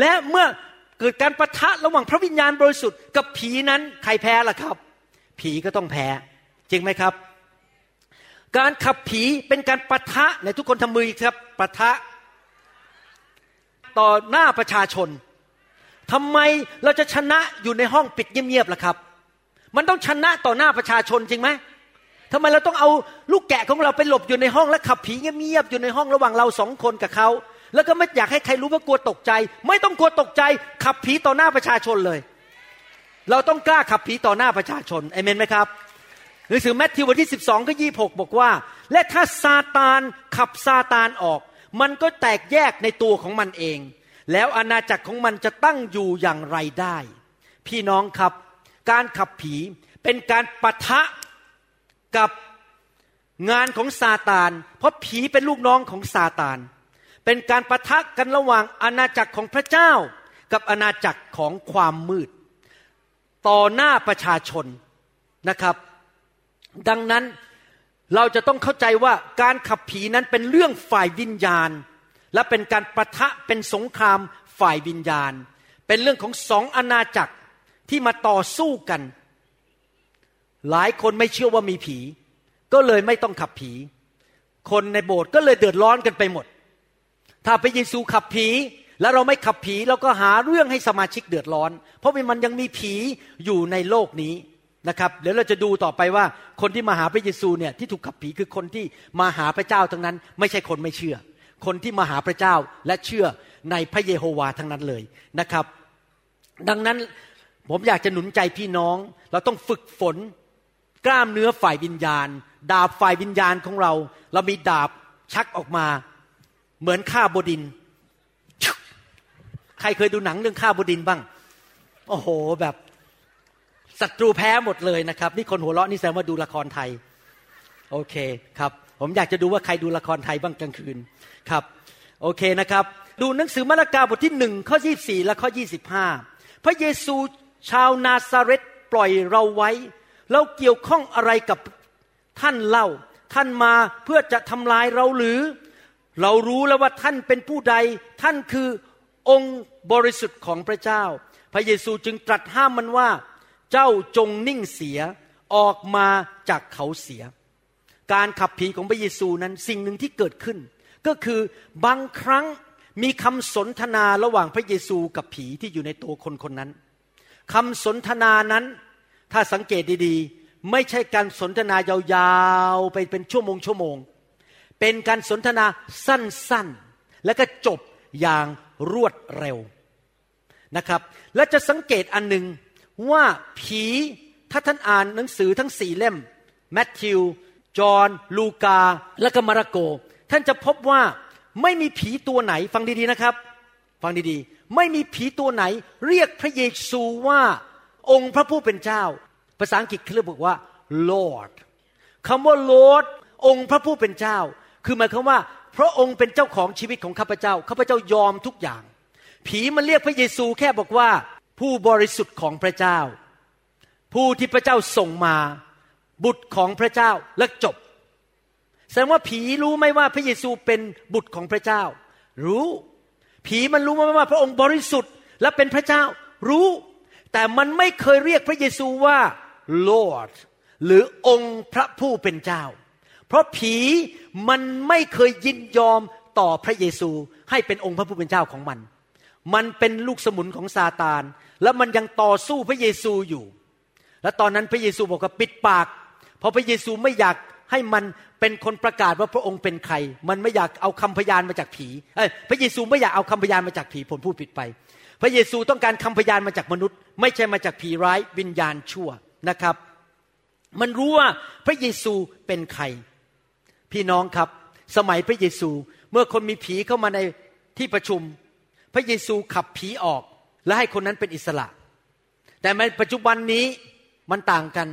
และเมื่อเกิดการประทะระหว่างพระวิญญาณบริสุทธิ์กับผีนั้นใครแพ้ล่ะครับ ผีก็ต้องแพ้จริงไหมครับ การขับผีเป็นการปะทะในทุกคนทำมือครับปะทะต่อหน้าประชาชน ทำไมเราจะชนะอยู่ในห้องปิดเงียบๆล่ะครับ มันต้องชนะต่อหน้าประชาชนจริงไหมทำไมเราต้องเอาลูกแกะของเราไปหลบอยู่ในห้องและขับผีเงียบๆอยู่ในห้องระหว่างเราสองคนกับเขาแล้วก็ไม่อยากให้ใครรู้ว่ากลัวตกใจ ไม่ต้องกลัวตกใจ ขับผีต่อหน้าประชาชนเลย เราต้องกล้าขับผีต่อหน้าประชาชนเอเมนไหมครับหนังสือแมทธิวบทที่ 12ก็ยี่หกบอกว่า และถ้าซาตานขับซาตานออก มันก็แตกแยกในตัวของมันเอง แล้วอาณาจักรของมันจะตั้งอยู่อย่างไรได้ พี่น้องครับ การขับผีเป็นการปะทะกับงานของซาตาน เพราะผีเป็นลูกน้องของซาตาน เป็นการประทะกันระหว่างอาณาจักรของพระเจ้า กับอาณาจักรของความมืด ต่อหน้าประชาชนนะครับ ดังนั้นเราจะต้องเข้าใจว่าการขับผีนั้นเป็นเรื่องฝ่ายวิญญาณ และเป็นการประทะเป็นสงครามฝ่ายวิญญาณ เป็นเรื่องของสองอาณาจักรที่มาต่อสู้กัน หลายคนไม่เชื่อว่ามีผี ก็เลยไม่ต้องขับผี คนในโบสถ์ก็เลยเดือดร้อนกันไปหมด ถ้าพระเยซูขับผีแล้วเราไม่ขับผีเราก็หาเรื่องให้สมาชิกเดือดร้อน เพราะมันยังมีผีอยู่ในโลกนี้นะครับเดี๋ยวเราจะดูต่อไปว่าคนที่มาหาพระเยซูเนี่ยที่ถูกขับผีคือคนที่มาหาพระเจ้าทั้งนั้น ไม่ใช่คนไม่เชื่อ คนที่มาหาพระเจ้าและเชื่อในพระเยโฮวาทั้งนั้นเลยนะครับ ดังนั้นผมอยากจะหนุนใจพี่น้อง เราต้องฝึกฝนกล้ามเนื้อฝ่ายวิญญาณ ดาบฝ่ายวิญญาณของเรา เรามีดาบชักออกมา เหมือนข้าบดิน ใครเคยดูหนังเรื่องข้าบดินบ้าง โอ้โหแบบศัตรูแพ้หมดเลยนะครับ นี่คนหัวเราะนี่แสดงว่าดูละครไทย โอเคครับ ผมอยากจะดูว่าใครดูละครไทยบ้างกลางคืนครับ โอเคนะครับ ดูหนังสือมาระกาบทที่หนึ่งข้อยี่สี่และข้อยี่สิบห้าพระเยซูชาวนาซาเรตปล่อยเราไว้เราเกี่ยวข้องอะไรกับท่านเล่า ท่านมาเพื่อจะทำลายเราหรือ เรารู้แล้วว่าท่านเป็นผู้ใด ท่านคือองค์บริสุทธิ์ของพระเจ้า พระเยซูจึงตรัสห้ามมันว่า เจ้าจงนิ่งเสียออกมาจากเขาเสีย การขับผีของพระเยซูนั้นสิ่งหนึ่งที่เกิดขึ้น ก็คือบางครั้งมีคำสนทนาระหว่างพระเยซูกับผีที่อยู่ในตัวคนคนนั้นคำสนทนานั้นถ้าสังเกตดีๆ ไม่ใช่การสนทนายาวๆไปเป็นชั่วโมงชั่วโมง เป็นการสนทนาสั้นๆ และก็จบอย่างรวดเร็วนะครับ และจะสังเกตอันหนึ่งว่าผีถ้าท่านอ่านหนังสือทั้งสี่เล่มแมทธิว จอห์นลูกา และก็มาระโก ท่านจะพบว่าไม่มีผีตัวไหนฟังดีๆนะครับ ฟังดีๆ ไม่มีผีตัวไหน เรียกพระเยซูว่าองค์พระผู้เป็นเจ้า ภาษาอังกฤษเขาเรียกว่า Lord คำว่า Lord องค์พระผู้เป็นเจ้า คือหมายความว่า พระองค์เป็นเจ้าของชีวิตของข้าพเจ้าข้าพเจ้ายอมทุกอย่าง ผีมันเรียกพระเยซูแค่บอกว่า ผู้บริสุทธิ์ของพระเจ้า ผู้ที่พระเจ้าส่งมา บุตรของพระเจ้าและจบ แสดงว่าผีรู้ไหมว่าพระเยซูเป็นบุตรของพระเจ้า รู้ ผีมันรู้ไหมว่าพระองค์บริสุทธิ์และเป็นพระเจ้า รู้ แต่มันไม่เคยเรียกพระเยซูว่า Lord หรือองค์พระผู้เป็นเจ้า เพราะผีมันไม่เคยยินยอมต่อพระเยซูให้เป็นองค์พระผู้เป็นเจ้าของมัน มันเป็นลูกสมุนของซาตาน แล้วมันยังต่อสู้พระเยซูอยู่ และตอนนั้นพระเยซูบอกว่าปิดปาก ราะพระเยซูไม่อยากให้มันเป็นคนประกาศว่าพระองค์เป็นใคร มันไม่อยากเอาคำพยานมาจากผีพระเยซูไม่อยากเอาคำพยานมาจากผีผมพูดผิดไป พระเยซูต้องการคำพยานมาจากมนุษย์ ไม่ใช่มาจากผีร้ายวิญญาณชั่วนะครับ มันรู้ว่าพระเยซูเป็นใคร พี่น้องครับ สมัยพระเยซูเมื่อคนมีผีเข้ามาในที่ประชุม พระเยซูขับผีออกและให้คนนั้นเป็นอิสระ แต่ในปัจจุบันนี้มันต่างกัน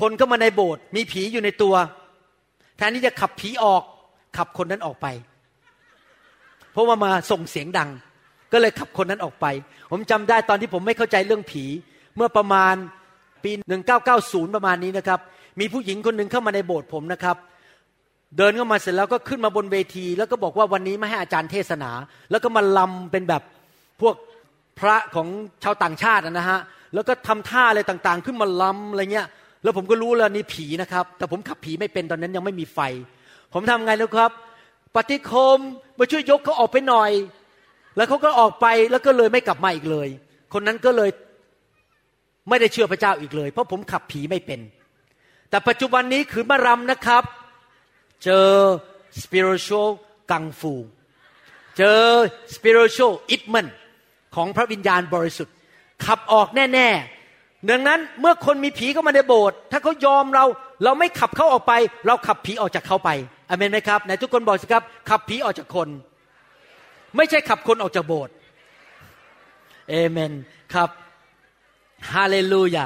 คนเข้ามาในโบสถ์มีผีอยู่ในตัว แทนที่จะขับผีออกขับคนนั้นออกไป เพราะว่ามาส่งเสียงดัง ก็เลยขับคนนั้นออกไป ผมจำได้ตอนที่ผมไม่เข้าใจเรื่องผี เมื่อประมาณปี1990 ประมาณนี้นะครับ มีผู้หญิงคนหนึ่งเข้ามาในโบสถ์ผมนะครับ เดินเข้ามาเสร็จแล้วก็ขึ้นมาบนเวที แล้วก็บอกว่าวันนี้ไม่ให้อาจารย์เทศนา แล้วก็มาลำเป็นแบบพวกพระของชาวต่างชาตินะฮะแล้วก็ทำท่าอะไรต่างๆ ขึ้นมาลำอะไรเงี้ย แล้วผมก็รู้แล้วนี่ผีนะครับ แต่ผมขับผีไม่เป็นตอนนั้นยังไม่มีไฟ ผมทำไงแล้วครับ ปฏิคมมาช่วยยกเขาออกไปหน่อย แล้วเขาก็ออกไปแล้วก็เลยไม่กลับมาอีกเลย คนนั้นก็เลยไม่ได้เชื่อพระเจ้าอีกเลย เพราะผมขับผีไม่เป็น แต่ปัจจุบันนี้คือมารำนะครับ เจอ spiritual กังฟู เจอ spiritual อิทมันของพระวิญญาณบริสุทธิ์ ขับออกแน่ ๆ ดังนั้นเมื่อคนมีผีเข้ามาในโบสถ์ถ้าเขายอมเราเราไม่ขับเขาออกไป เราขับผีออกจากเขาไปอเมนไหมครับไหนทุกคนบอกสิครับ ขับผีออกจากคน ไม่ใช่ขับคนออกจากโบสถ์เอเมนครับฮาเลลูยา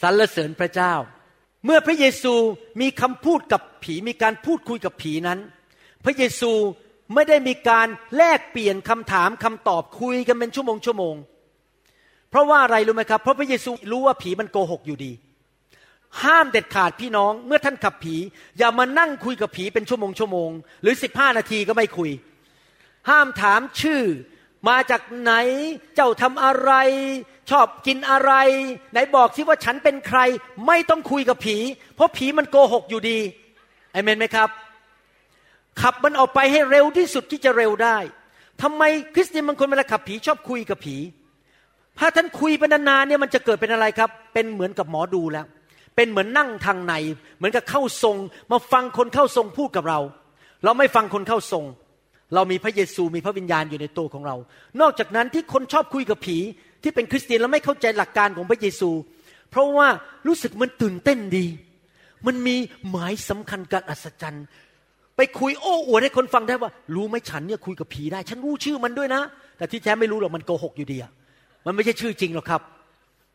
สรรเสริญพระเจ้า เมื่อพระเยซูมีคำพูดกับผีมีการพูดคุยกับผีนั้น พระเยซูไม่ได้มีการแลกเปลี่ยนคำถามคำตอบคุยกันเป็นชั่วโมงชั่วโมง เพราะว่าอะไรรู้ไหมครับ เพราะพระเยซูรู้ว่าผีมันโกหกอยู่ดี ห้ามเด็ดขาดพี่น้อง เมื่อท่านขับผี อย่ามานั่งคุยกับผีเป็นชั่วโมงชั่วโมง หรือสิบห้านาทีก็ไม่คุย ห้ามถามชื่อมาจากไหนเจ้าทำอะไร ชอบกินอะไร ไหนบอกสิว่าฉันเป็นใคร ไม่ต้องคุยกับผี เพราะผีมันโกหกอยู่ดีเอเมนไหมครับ ขับมันออกไปให้เร็วที่สุดที่จะเร็วได้ทำไมคริสเตียนบางคนเวลาขับผีชอบคุยกับผี ถ้าท่านคุยไปนานๆเนี่ยมันจะเกิดเป็นอะไรครับ เป็นเหมือนกับหมอดูแล้ว เป็นเหมือนนั่งทางใน เหมือนกับเข้าทรง มาฟังคนเข้าทรงพูดกับเรา เราไม่ฟังคนเข้าทรง เรามีพระเยซูมีพระวิญญาณอยู่ในตัวของเรา นอกจากนั้นที่คนชอบคุยกับผี ที่เป็นคริสเตียนแล้วไม่เข้าใจหลักการของพระเยซู เพราะว่ารู้สึกมันตื่นเต้นดี มันมีหมายสำคัญการอัศจรรย์ ไปคุยโอ้อวดให้คนฟังได้ว่า รู้ไหมฉันเนี่ยคุยกับผีได้ ฉันรู้ชื่อมันด้วยนะ แต่ที่แท้ไม่รู้หรอกมันโกหกอยู่ดีอะ มันไม่ใช่ชื่อจริงหรอกครับ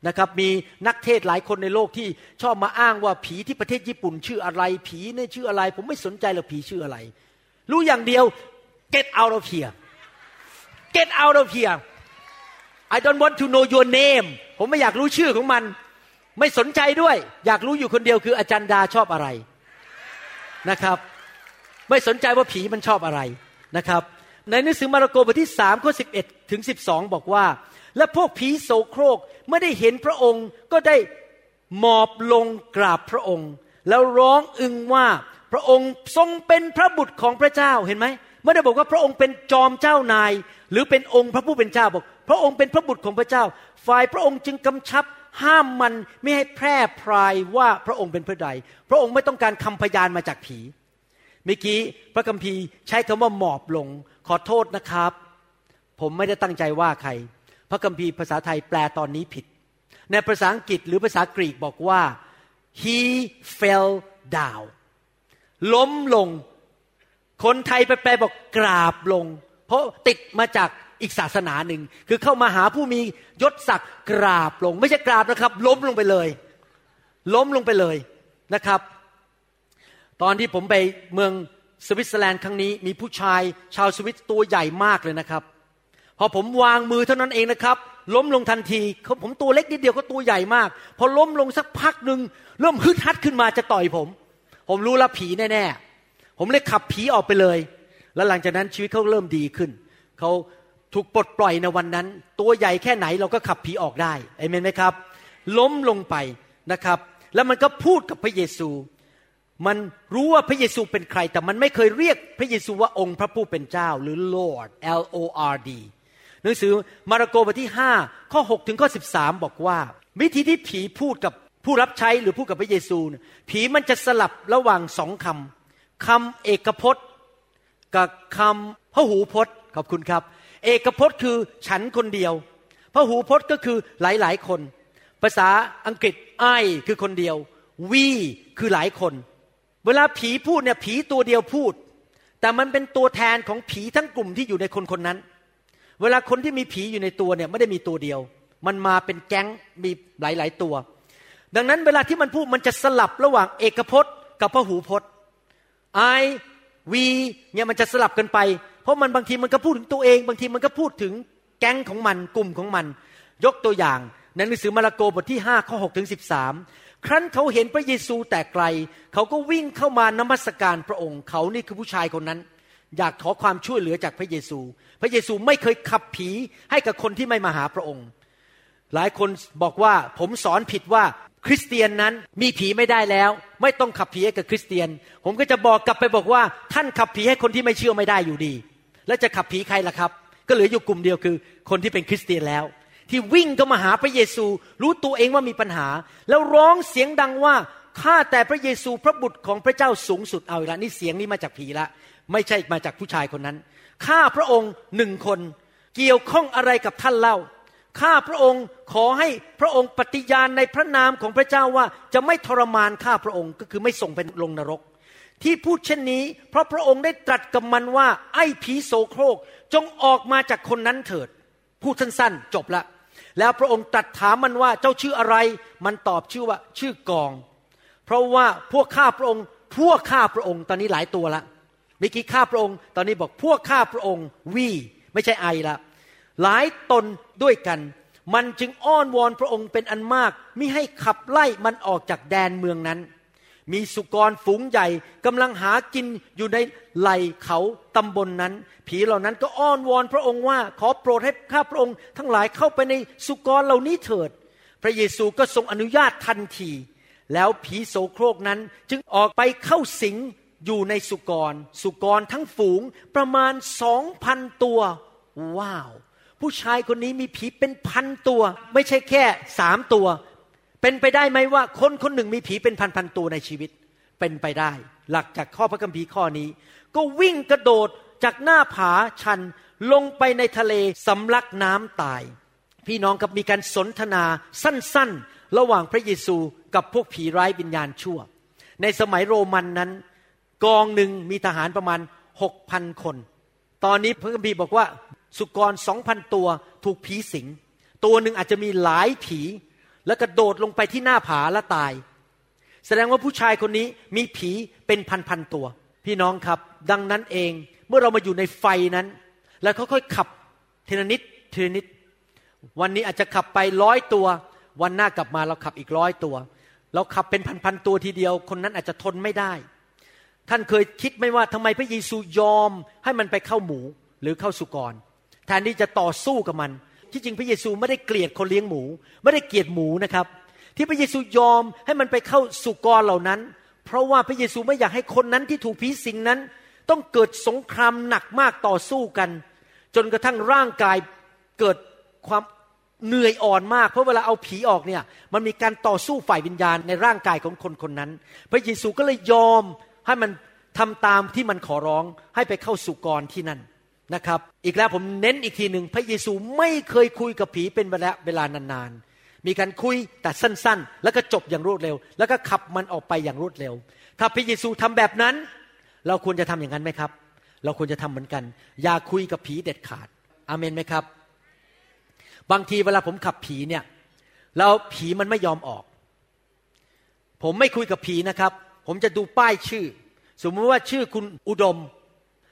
นะครับมีนักเทศหลายคนในโลกที่ชอบมาอ้างว่าผีที่ประเทศญี่ปุ่น ชื่ออะไร ผีเนี่ยชื่ออะไร ผมไม่สนใจหรอกผีชื่ออะไร รู้อย่างเดียว get out of here get out of here I don't want to know your name ผมไม่อยากรู้ชื่อของมัน ไม่สนใจด้วย อยากรู้อยู่คนเดียวคืออาจารย์ดาชอบอะไรนะครับ ไม่สนใจว่าผีมันชอบอะไรนะครับ ในหนังสือมาระโกบทที่สามข้อสิบเอ็ดถึงสิบสองบอกว่า และพวกผีโสโครกเมื่อได้เห็นพระองค์ก็ได้หมอบลงกราบพระองค์ แล้วร้องอึงว่าพระองค์ทรงเป็นพระบุตรของพระเจ้าเห็นไหมไม่ได้บอกว่าพระองค์เป็นจอมเจ้านาย หรือเป็นองค์พระผู้เป็นเจ้าบอก พระองค์เป็นพระบุตรของพระเจ้า ฝ่ายพระองค์จึงกำชับห้ามมันไม่ให้แพร่พรายว่าพระองค์เป็นพระใด พระองค์ไม่ต้องการคำพยานมาจากผี เมื่อกี้พระคัมภีร์ใช้คำว่าหมอบลง ขอโทษนะครับ ผมไม่ได้ตั้งใจว่าใคร พระคัมภีร์ภาษาไทยแปลตอนนี้ผิด ในภาษาอังกฤษหรือภาษากรีกบอกว่า he fell down ล้มลง คนไทยไปแปลบอกกราบลง เพราะติดมาจากอีกศาสนาหนึ่ง คือเข้ามาหาผู้มียศศักดิ์กราบลง ไม่ใช่กราบนะครับ ล้มลงไปเลย ล้มลงไปเลยนะครับ ตอนที่ผมไปเมืองสวิตเซอร์แลนด์ครั้งนี้ มีผู้ชายชาวสวิตตัวใหญ่มากเลยนะครับ พอผมวางมือเท่านั้นเองนะครับ ล้มลงทันทีเขาผมตัวเล็กนิดเดียวก็ตัวใหญ่มาก พอล้มลงสักพักหนึ่งเริ่มฮึดฮัดขึ้นมาจะต่อยผม ผมรู้ล้วผีแน่ๆผมเลยขับผีออกไปเลย แล้วหลังจากนั้นชีวิตเขาเริ่มดีขึ้นเขาถูกปลดปล่อยในวันนั้น ตัวใหญ่แค่ไหนเราก็ขับผีออกได้เอเมนไหมครับ ล้มลงไปนะครับ แล้วมันก็พูดกับพระเยซู มันรู้ว่าพระเยซูเป็นใคร แต่มันไม่เคยเรียกพระเยซูว่าองค์พระผู้เป็นเจ้าหรือ Lord L O R D หนังสือมาระโกบทที่ 5 ข้อ 6 ถึงข้อ 13 บอกว่า วิธีที่ผีพูดกับผู้รับใช้หรือพูดกับพระเยซู ผีมันจะสลับระหว่างสองคำคำเอกพจน์ กับคำพหูพจน์ขอบคุณครับ เอกพจน์คือฉันคนเดียวพหูพจน์ก็คือหลายๆคน ภาษาอังกฤษไอคือคนเดียววีคือหลายคน เวลาผีพูดเนี่ยผีตัวเดียวพูด แต่มันเป็นตัวแทนของผีทั้งกลุ่มที่อยู่ในคนคนนั้น เวลาคนที่มีผีอยู่ในตัวเนี่ยไม่ได้มีตัวเดียว มันมาเป็นแก๊งมีหลาย ๆ ตัว ดังนั้นเวลาที่มันพูดมันจะสลับระหว่างเอกพจน์กับพหูพจน์ I วีเนี่ยมันจะสลับกันไป เพราะมันบางทีมันก็พูดถึงตัวเอง บางทีมันก็พูดถึงแก๊งของมันกลุ่มของมัน ยกตัวอย่างในหนังสือมาระโกบทที่5ข้อ6ถึง13 ครั้นเขาเห็นพระเยซูแต่ไกล เขาก็วิ่งเข้ามานมัสการพระองค์ เขานี่คือผู้ชายคนนั้น อยากขอความช่วยเหลือจากพระเยซู พระเยซูไม่เคยขับผีให้กับคนที่ไม่มาหาพระองค์ หลายคนบอกว่าผมสอนผิดว่าคริสเตียนนั้นมีผีไม่ได้แล้ว ไม่ต้องขับผีให้กับคริสเตียน ผมก็จะบอกกลับไปบอกว่าท่านขับผีให้คนที่ไม่เชื่อไม่ได้อยู่ดี แล้วจะขับผีใครล่ะครับ ก็เหลืออยู่กลุ่มเดียวคือ คนที่เป็นคริสเตียนแล้ว ที่วิ่งเข้ามาหาพระเยซู รู้ตัวเองว่ามีปัญหา แล้วร้องเสียงดังว่าข้าแต่พระเยซูพระบุตรของพระเจ้าสูงสุดเอาล้วนี่เสียงนี้มาจากผีละ ไม่ใช่มาจากผู้ชายคนนั้น ข้าพระองค์หนึ่งคนเกี่ยวข้องอะไรกับท่านเล่า ข้าพระองค์ขอให้พระองค์ปฏิญาณในพระนามของพระเจ้าว่าจะไม่ทรมานข้าพระองค์ก็คือไม่ส่งเป็นลงนรก ที่พูดเช่นนี้ เพราะพระองค์ได้ตรัสกับมันว่า ไอ้ผีโสโครกจงออกมาจากคนนั้นเถิด พูดสั้นๆจบละ แล้วพระองค์ตรัสถามมันว่าเจ้าชื่ออะไร มันตอบชื่อว่าชื่อกอง เพราะว่าพวกข้าพระองค์พวกข้าพระองค์ตอนนี้หลายตัวละ เมื่อกี้ข้าพระองค์ ตอนนี้บอกพวกข้าพระองค์วีไม่ใช่ไอละหลายตนด้วยกัน มันจึงอ้อนวอนพระองค์เป็นอันมากมิให้ขับไล่มันออกจากแดนเมืองนั้น มีสุกรฝูงใหญ่กำลังหากินอยู่ในไหลเขาตำบลนนั้น ผีเหล่านั้นก็อ้อนวอนพระองค์ว่า ขอโปรดให้ข้าพระองค์ ทั้งหลายเข้าไปในสุกรเหล่านี้เถิด พระเยซูก็ทรงอนุญาตทันที แล้วผีโสโครกนั้นจึงออกไปเข้าสิง อยู่ในสุกร สุกรทั้งฝูงประมาณสองพันตัว ว้าว ผู้ชายคนนี้มีผีเป็นพันตัว ไม่ใช่แค่สามตัว เป็นไปได้ไหมว่าคนคนหนึ่งมีผีเป็นพันพันตัวในชีวิต เป็นไปได้ หลักจากข้อพระคัมภีร์ข้อนี้ ก็วิ่งกระโดดจากหน้าผาชันลงไปในทะเลสำลักน้ำตาย พี่น้องกับมีการสนทนาสั้นๆ ระหว่างพระเยซูกับพวกผีร้ายวิญญาณชั่ว ในสมัยโรมันนั้น กองหนึ่งมีทหารประมาณหกพันคน ตอนนี้พระคัมภีร์บอกว่าสุกรสองพันตัวถูกผีสิง ตัวหนึ่งอาจจะมีหลายผี แล้วกระโดดลงไปที่หน้าผาและตาย แสดงว่าผู้ชายคนนี้มีผีเป็นพันๆตัว พี่น้องครับ ดังนั้นเองเมื่อเรามาอยู่ในไฟนั้น แล้วค่อยๆขับเทนนิดเทนนิด วันนี้อาจจะขับไปร้อยตัว วันหน้ากลับมาเราขับอีกร้อยตัว เราขับเป็นพันๆตัวทีเดียว คนนั้นอาจจะทนไม่ได้ ท่านเคยคิดไหมว่าทำไมพระเยซูยอมให้มันไปเข้าหมูหรือเข้าสุกร แทนที่จะต่อสู้กับมัน ที่จริงพระเยซูไม่ได้เกลียดคนเลี้ยงหมู ไม่ได้เกลียดหมูนะครับ ที่พระเยซูยอมให้มันไปเข้าสุกรเหล่านั้น เพราะว่าพระเยซูไม่อยากให้คนนั้นที่ถูกผีสิงนั้น ต้องเกิดสงครามหนักมากต่อสู้กัน จนกระทั่งร่างกายเกิดความเหนื่อยอ่อนมากเพราะเวลาเอาผีออกเนี่ยมันมีการต่อสู้ฝ่ายวิญญาณในร่างกายของคนคนนั้น พระเยซูก็เลยยอม ให้มันทำตามที่มันขอร้องให้ไปเข้าสุกรที่นั่นนะครับ อีกแล้วผมเน้นอีกทีหนึ่งพระเยซูไม่เคยคุยกับผีเป็นเวลาเวลานานๆ มีการคุยแต่สั้นๆ แล้วก็จบอย่างรวดเร็ว แล้วก็ขับมันออกไปอย่างรวดเร็ว ถ้าพระเยซูทำแบบนั้น เราควรจะทำอย่างนั้นไหมครับ เราควรจะทำเหมือนกัน อย่าคุยกับผีเด็ดขาดอาเมนไหมครับ บางทีเวลาผมขับผีเนี่ยแล้วผีมันไม่ยอมออก ผมไม่คุยกับผีนะครับ ผมจะดูป้ายชื่อ สมมติว่าชื่อคุณอุดม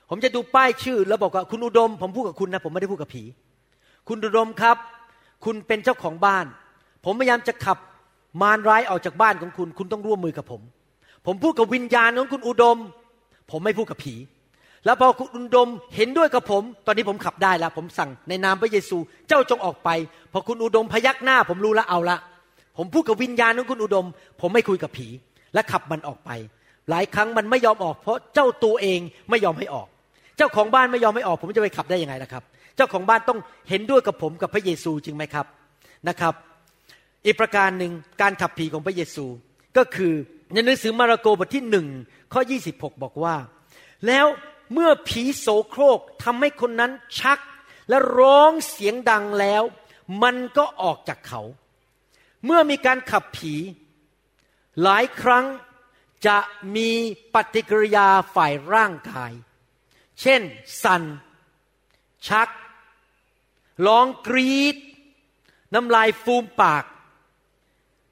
ผมจะดูป้ายชื่อ แล้วบอกว่าคุณอุดม ผมพูดกับคุณนะ ผมไม่ได้พูดกับผี คุณอุดมครับ คุณเป็นเจ้าของบ้าน ผมพยายามจะขับมารร้ายออกจากบ้านของคุณ คุณต้องร่วมมือกับผม ผมพูดกับวิญญาณของคุณอุดม ผมไม่พูดกับผี แล้วพอคุณอุดมเห็นด้วยกับผม ตอนนี้ผมขับได้แล้ว ผมสั่งในนามพระเยซู เจ้าจงออกไป พอคุณอุดมพยักหน้า ผมรู้ล้วเอาละ ผมพูดกับวิญญาณของคุณอุดม ผมไม่คุยกับผี และขับมันออกไป หลายครั้งมันไม่ยอมออก เพราะเจ้าตัวเองไม่ยอมให้ออก เจ้าของบ้านไม่ยอมให้ออก ผมจะไปขับได้ยังไงล่ะครับ เจ้าของบ้านต้องเห็นด้วยกับผมกับพระเยซูจริงไหมครับนะครับ อีกประการหนึ่งการขับผีของพระเยซูก็คือในหนังสือมาระโกบทที่หนึ่งข้อ 26 บอกว่า แล้วเมื่อผีโสโครกทำให้คนนั้นชักและร้องเสียงดังแล้ว มันก็ออกจากเขา เมื่อมีการขับผี หลายครั้งจะมีปฏิกิริยาฝ่ายร่างกาย เช่น สันชัก ร้องกรีด น้ำลายฟูมปาก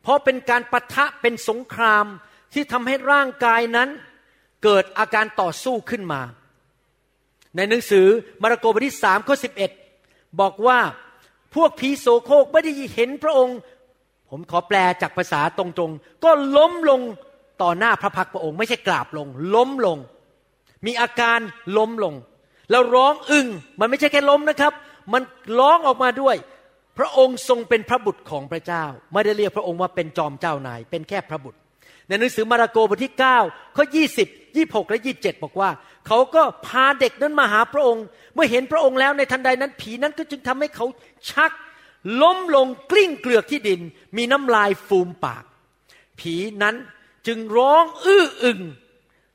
เพราะเป็นการปะทะเป็นสงครามที่ทำให้ร่างกายนั้น เกิดอาการต่อสู้ขึ้นมา ในหนังสือมาระโกบทที่สามข้อสิบเอ็ดบอกว่าพวกผีโสโครกไม่ได้เห็นพระองค์ ผมขอแปลจากภาษาตรงๆ ก็ล้มลงต่อหน้าพระพักพระองค์ ไม่ใช่กราบลง ล้มลง มีอาการล้มลง แล้วร้องอึง้งมันไม่ใช่แค่ล้มนะครับ มันร้องออกมาด้วย พระองค์ทรงเป็นพระบุตรของพระเจ้า ไม่ได้เรียกพระองค์ว่าเป็นจอมเจ้านาย เป็นแค่พระบุตร ในหนังสือมาระโกบทที่9ข้อ20 26 และ 27 บอกว่า เขาก็พาเด็กนั้นมาหาพระองค์ เมื่อเห็นพระองค์แล้วในทันใดนั้นผีนั้นก็จึงทำให้เขาชัก ล้มลงกลิ้งเกลือกที่ดิน มีน้ำลายฟูมปาก ผีนั้นจึงร้องอื้ออึง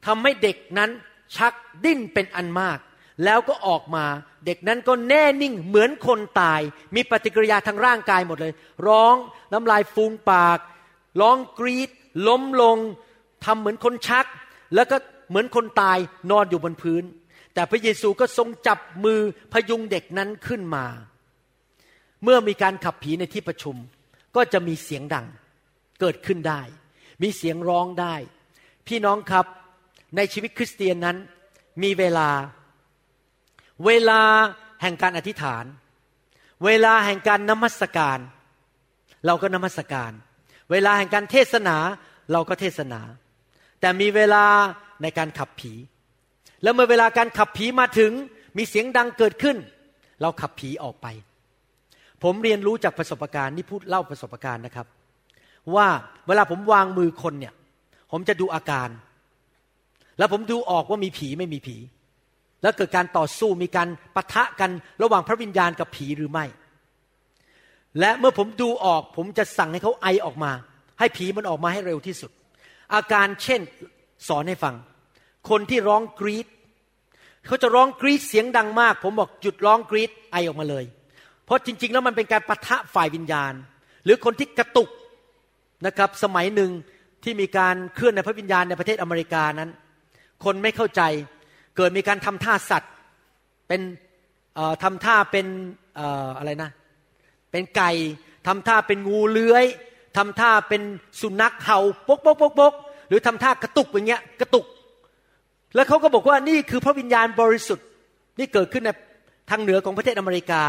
ทำให้เด็กนั้นชักดิ้นเป็นอันมาก แล้วก็ออกมาเด็กนั้นก็แน่นิ่งเหมือนคนตาย มีปฏิกิริยาทางร่างกายหมดเลย ร้องน้ำลายฟูมปาก ร้องกรีด ล้มลงทำเหมือนคนชัก แล้วก็เหมือนคนตายนอนอยู่บนพื้น แต่พระเยซูก็ทรงจับมือพยุงเด็กนั้นขึ้นมา เมื่อมีการขับผีในที่ประชุม ก็จะมีเสียงดังเกิดขึ้นได้ มีเสียงร้องได้ พี่น้องครับในชีวิตคริสเตียนนั้น มีเวลา เวลาแห่งการอธิษฐาน เวลาแห่งการนมัสการ เราก็นมัสการ เวลาแห่งการเทศนาเราก็เทศนา แต่มีเวลาในการขับผี แล้วเมื่อเวลาการขับผีมาถึงมีเสียงดังเกิดขึ้น เราขับผีออกไป ผมเรียนรู้จากประสบการณ์นี่พูดเล่าประสบการณ์นะครับ ว่าเวลาผมวางมือคนเนี่ย ผมจะดูอาการ แล้วผมดูออกว่ามีผีไม่มีผี แล้วเกิดการต่อสู้มีการปะทะกันระหว่างพระวิญญาณกับผีหรือไม่ และเมื่อผมดูออก ผมจะสั่งให้เขาไอออกมา ให้ผีมันออกมาให้เร็วที่สุด อาการเช่นสอนให้ฟัง คนที่ร้องกรีดเขาจะร้องกรีดเสียงดังมาก ผมบอกหยุดร้องกรีดไอออกมาเลย เพราะจริง ๆ แล้วมันเป็นการประทะฝ่ายวิญญาณ หรือคนที่กระตุกนะครับสมัยหนึ่งที่มีการเคลื่อนในพระวิญญาณในประเทศอเมริกานั้น คนไม่เข้าใจเกิดมีการทำท่าสัตว์เป็นทำท่าเป็นอะไรนะ เป็นไก่ทำท่าเป็นงูเลื้อยทำท่าเป็นสุนัขเห่าปกปกปกปกหรือทำท่ากระตุกอย่างเงี้ยกระตุก แล้วเขาก็บอกว่านี่คือพระวิญญาณบริสุทธิ์นี่เกิดขึ้นในทางเหนือของประเทศอเมริกา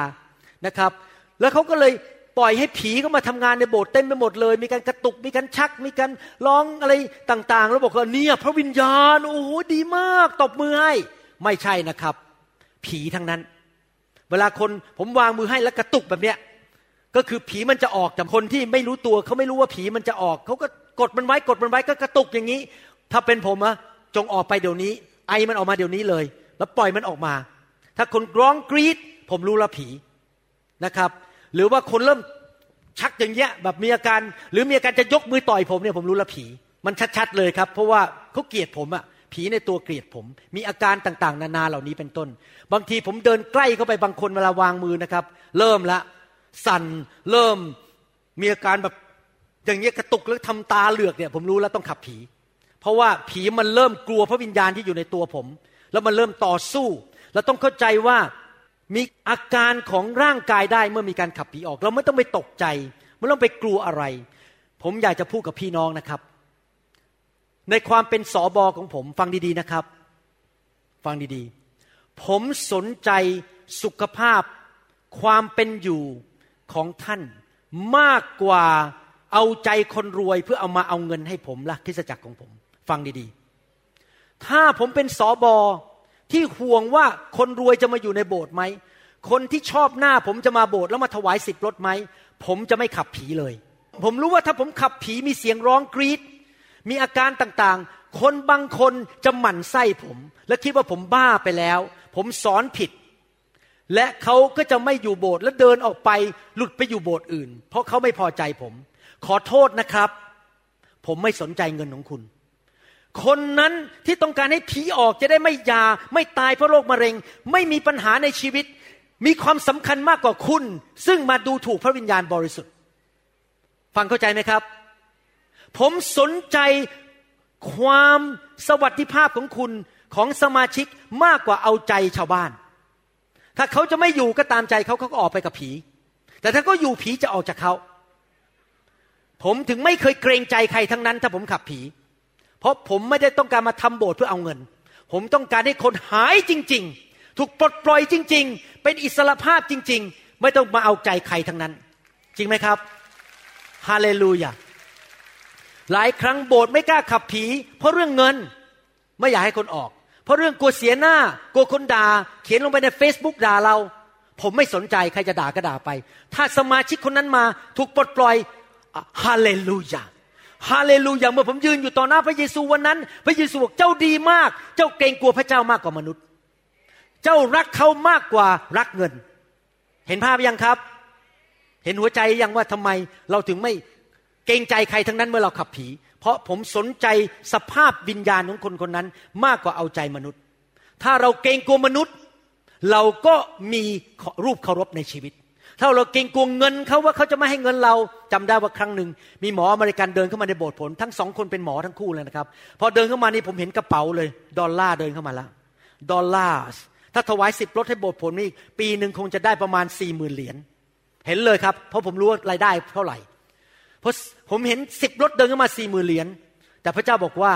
นะครับ แล้วเขาก็เลยปล่อยให้ผีเข้ามาทำงานในโบสถ์เต็มไปหมดเลย มีการกระตุกมีการชัก มีการร้องอะไรต่างๆ แล้วบอกว่าเนี่ยพระวิญญาณโอ้โหดีมากตบมือให้ไม่ใช่นะครับ ผีทั้งนั้น เวลาคนผมวางมือให้แล้วกระตุกแบบเนี้ยก็คือผีมันจะออกจากคนที่ไม่รู้ตัวเขาไม่รู้ว่าผีมันจะออกเขาก็กดมันไว้กดมันไว้ก็กระตุกอย่างนี้ ถ้าเป็นผมอะจงออกไปเดี๋ยวนี้ ไอมันออกมาเดี๋ยวนี้เลย แล้วปล่อยมันออกมา ถ้าคนร้องกรีดผมรู้ละผี นะครับ หรือว่าคนเริ่มชักอย่างเงี้ยแบบมีอาการ หรือมีอาการจะยกมือต่อยผมเนี่ยผมรู้ละผี มันชัดๆเลยครับ เพราะว่าเขาเกลียดผมอะผีในตัวเกลียดผม มีอาการต่างๆ นานาเหล่านี้เป็นต้น บางทีผมเดินใกล้เข้าไปบางคนเวลาวางมือนะครับ เริ่มละสั่นเริ่มมีอาการแบบอย่างเงี้ยกระตุกแล้วทำตาเหลือกเนี่ย ผมรู้แล้วต้องขับผี เพราะว่าผีมันเริ่มกลัวพระวิญญาณที่อยู่ในตัวผม แล้วมันเริ่มต่อสู้ แล้วต้องเข้าใจว่า มีอาการของร่างกายได้เมื่อมีการขับผีออก เราไม่ต้องไปตกใจ ไม่ต้องไปกลัวอะไร ผมอยากจะพูดกับพี่น้องนะครับ ในความเป็นสอบอของผม ฟังดีๆนะครับ ฟังดีๆ ผมสนใจสุขภาพความเป็นอยู่ของท่านมากกว่าเอาใจคนรวยเพื่อเอามาเอาเงินให้ผมละคริสจักรของผม ฟังดีๆ ถ้าผมเป็นสอบอ ที่ห่วงว่าคนรวยจะมาอยู่ในโบสถ์ไหม คนที่ชอบหน้าผมจะมาโบสถ์แล้วมาถวายสิบรถไหม ผมจะไม่ขับผีเลย ผมรู้ว่าถ้าผมขับผีมีเสียงร้องกรีดมีอาการต่างๆ คนบางคนจะหมั่นไส้ผม และคิดว่าผมบ้าไปแล้ว ผมสอนผิด และเขาก็จะไม่อยู่โบสถ์และเดินออกไปหลุดไปอยู่โบสถ์อื่น เพราะเขาไม่พอใจผม ขอโทษนะครับ ผมไม่สนใจเงินของคุณ คนนั้นที่ต้องการให้ผีออกจะได้ไม่ยา ไม่ตายเพราะโรคมะเร็ง ไม่มีปัญหาในชีวิต มีความสำคัญมากกว่าคุณ ซึ่งมาดูถูกพระวิญญาณบริสุทธิ์ ฟังเข้าใจไหมครับ ผมสนใจความสวัสดิภาพของคุณของสมาชิกมากกว่าเอาใจชาวบ้าน ถ้าเขาจะไม่อยู่ก็ตามใจเขาเขาก็ออกไปกับผี แต่ถ้าก็อยู่ผีจะออกจากเขา ผมถึงไม่เคยเกรงใจใครทั้งนั้น ถ้าผมขับผี เพราะผมไม่ได้ต้องการมาทำโบสถ์เพื่อเอาเงิน ผมต้องการให้คนหายจริง ๆ ถูกปลดปล่อยจริง ๆ เป็นอิสระภาพจริง ๆ ไม่ต้องมาเอาใจใครทั้งนั้น จริงไหมครับฮาเลลูยาหลายครั้งโบสถ์ไม่กล้าขับผี เพราะเรื่องเงินไม่อยากให้คนออก เพราะเรื่องกลัวเสียหน้ากลัวคนด่าเขียนลงไปใน Facebook ด่าเรา ผมไม่สนใจใครจะด่าก็ด่าไป ถ้าสมาชิกคนนั้นมาถูกปลดปล่อยฮาเลลูยา ฮาเลลูยาเมื่อผมยืนอยู่ต่อหน้าพระเยซูวันนั้น พระเยซูบอกเจ้าดีมาก เจ้าเกรงกลัวพระเจ้ามากกว่ามนุษย์ เจ้ารักเขามากกว่ารักเงิน เห็นภาพยังครับ เห็นหัวใจยังว่าทำไมเราถึงไม่เกรงใจใครทั้งนั้นเมื่อเราขับผี เพราะผมสนใจสภาพวิญญาณของคนคนนั้นมากกว่าเอาใจมนุษย์ ถ้าเราเกรงกลัวมนุษย์ เราก็มีรูปเคารพในชีวิต ถ้าเราเกรงกลัวเงินเขาว่าเขาจะไม่ให้เงินเราจำได้ว่าครั้งหนึ่งมีหมออเมริกันเดินเข้ามาในโบสถ์ผลทั้งสองคนเป็นหมอทั้งคู่เลยนะครับ พอเดินเข้ามานี่ผมเห็นกระเป๋าเลยดอลลาร์เดินเข้ามาแล้วดอลลาร์ถ้าถวายสิบรถให้โบสถ์ผลนี่ปีหนึ่งคงจะได้ประมาณสี่หมื่นเหรียญเห็นเลยครับเพราะผมรู้ว่ารายได้เท่าไหร่เพราะผมเห็นสิบรถเดินเข้ามาสี่หมื่นเหรียญแต่พระเจ้าบอกว่า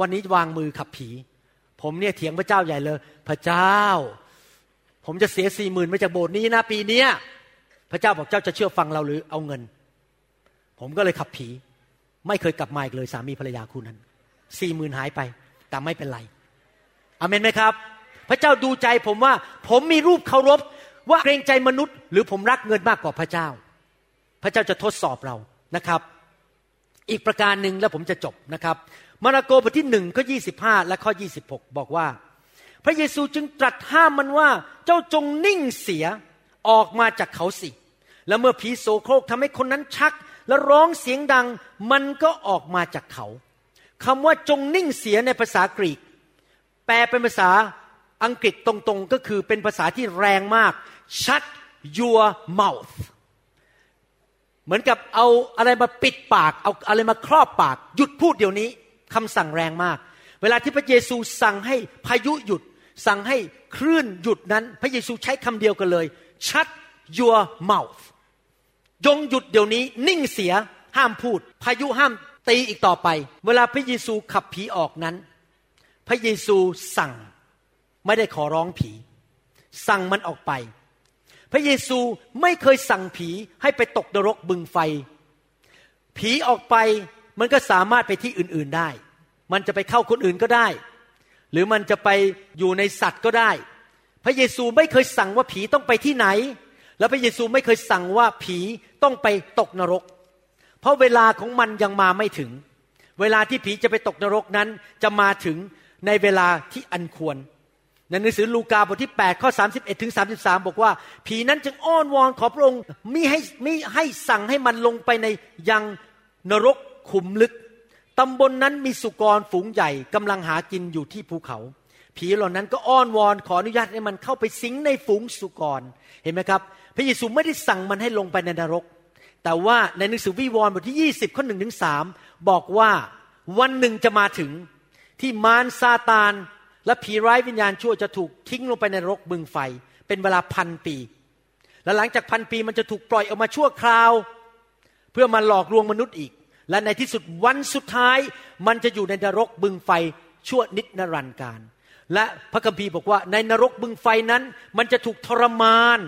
วันนี้วางมือขับผี ผมเนี่ยเถียงพระเจ้าใหญ่เลย พระเจ้า ผมจะเสียสี่หมื่นมาจากโบสถ์นี้นะปีเนี้ย พระเจ้าบอกเจ้าจะเชื่อฟังเราหรือเอาเงิน ผมก็เลยขับผี ไม่เคยกลับมาอีกเลยสามีภรรยาคู่นั้นสี่หมื่นหายไป แต่ไม่เป็นไรอเมนไหมครับ พระเจ้าดูใจผมว่า ผมมีรูปเคารพว่าเกรงใจมนุษย์ หรือผมรักเงินมากกว่าพระเจ้า พระเจ้าจะทดสอบเรานะครับ อีกประการหนึ่งแล้วผมจะจบนะครับมาระโกบทที่หนึ่งข้อยีและข้อ 26 บอกว่า พระเยซูจึงตรัสห้ามมันว่าเจ้าจงนิ่งเสียออกมาจากเขาสิ แล้วเมื่อผีโสโครกทำให้คนนั้นชัก และร้องเสียงดังมันก็ออกมาจากเขาคำว่าจงนิ่งเสียในภาษากรีก แปลเป็นภาษาอังกฤษตรงๆก็คือเป็นภาษาที่แรงมาก shut your mouth เหมือนกับเอาอะไรมาปิดปาก เอาอะไรมาครอบปาก หยุดพูดเดี๋ยวนี้คำสั่งแรงมาก เวลาที่พระเยซูสั่งให้พายุหยุด สั่งให้คลื่นหยุดนั้น พระเยซูใช้คำเดียวกันเลย shut your mouth ยงหยุดเดี๋ยวนี้ นิ่งเสียห้ามพูด พายุห้ามตีอีกต่อไป เวลาพระเยซูขับผีออกนั้น พระเยซูสั่งไม่ได้ขอร้องผี สั่งมันออกไป พระเยซูไม่เคยสั่งผีให้ไปตกนรกบึงไฟ ผีออกไปมันก็สามารถไปที่อื่นๆได้ มันจะไปเข้าคนอื่นก็ได้ หรือมันจะไปอยู่ในสัตว์ก็ได้ พระเยซูไม่เคยสั่งว่าผีต้องไปที่ไหน แล้วพระเยซูไม่เคยสั่งว่าผีต้องไปตกนรก เพราะเวลาของมันยังมาไม่ถึง เวลาที่ผีจะไปตกนรกนั้นจะมาถึงในเวลาที่อันควรในหนังสือลูกาบทที่ 8 ข้อ 31ถึง33 บอกว่า ผีนั้นจึงอ้อนวอนขอพระองค์มิให้มิให้สั่งให้มันลงไปในยังนรกขุมลึกตำบลนนั้นมีสุกรฝูงใหญ่กำลังหากินอยู่ที่ภูเขา ผีเหล่านั้นก็อ้อนวอนขออนุญาตให้มันเข้าไปสิงในฝูงสุกรเห็นไหมครับ พระเยซูไม่ได้สั่งมันให้ลงไปในนรก แต่ว่าในหนังสือวิวรณ์บทที่ 20 ข้อหนึ่งถึงสบอกว่าวันหนึ่งจะมาถึงที่มารซาตาน และผีร้ายวิญญาณชั่วจะถูกทิ้งลงไปในนรกบึงไฟ เป็นเวลาพันปี และหลังจากพันปีมันจะถูกปล่อยออกมาชั่วคราว เพื่อมาหลอกลวงมนุษย์อีก และในที่สุดวันสุดท้าย มันจะอยู่ในนรกบึงไฟชั่วนิจนรันดร์การ และพระคัมภีร์บอกว่าในนรกบึงไฟนั้น มันจะถูกทรมาน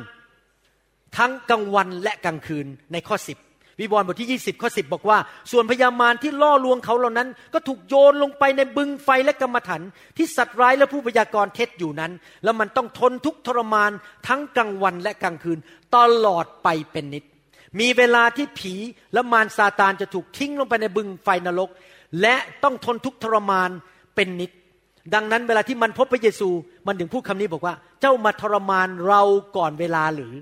ทั้งกลางวันและกลางคืนในข้อสิบวิวรณ์บทที่ 20 ข้อ 10 บอกว่า ส่วนพญามารที่ล่อลวงเขาเหล่านั้น ก็ถูกโยนลงไปในบึงไฟและกรรมฐานที่สัตว์ร้ายและผู้พยากรณ์เท็จอยู่นั้น แล้วมันต้องทนทุกทรมานทั้งกลางวันและกลางคืน ตลอดไปเป็นนิด มีเวลาที่ผีและมารซาตานจะถูกทิ้งลงไปในบึงไฟนรก และต้องทนทุกทรมานเป็นนิด ดังนั้นเวลาที่มันพบพระเยซู มันถึงพูดคำนี้บอกว่า เจ้ามาทรมานเราก่อนเวลาหรือ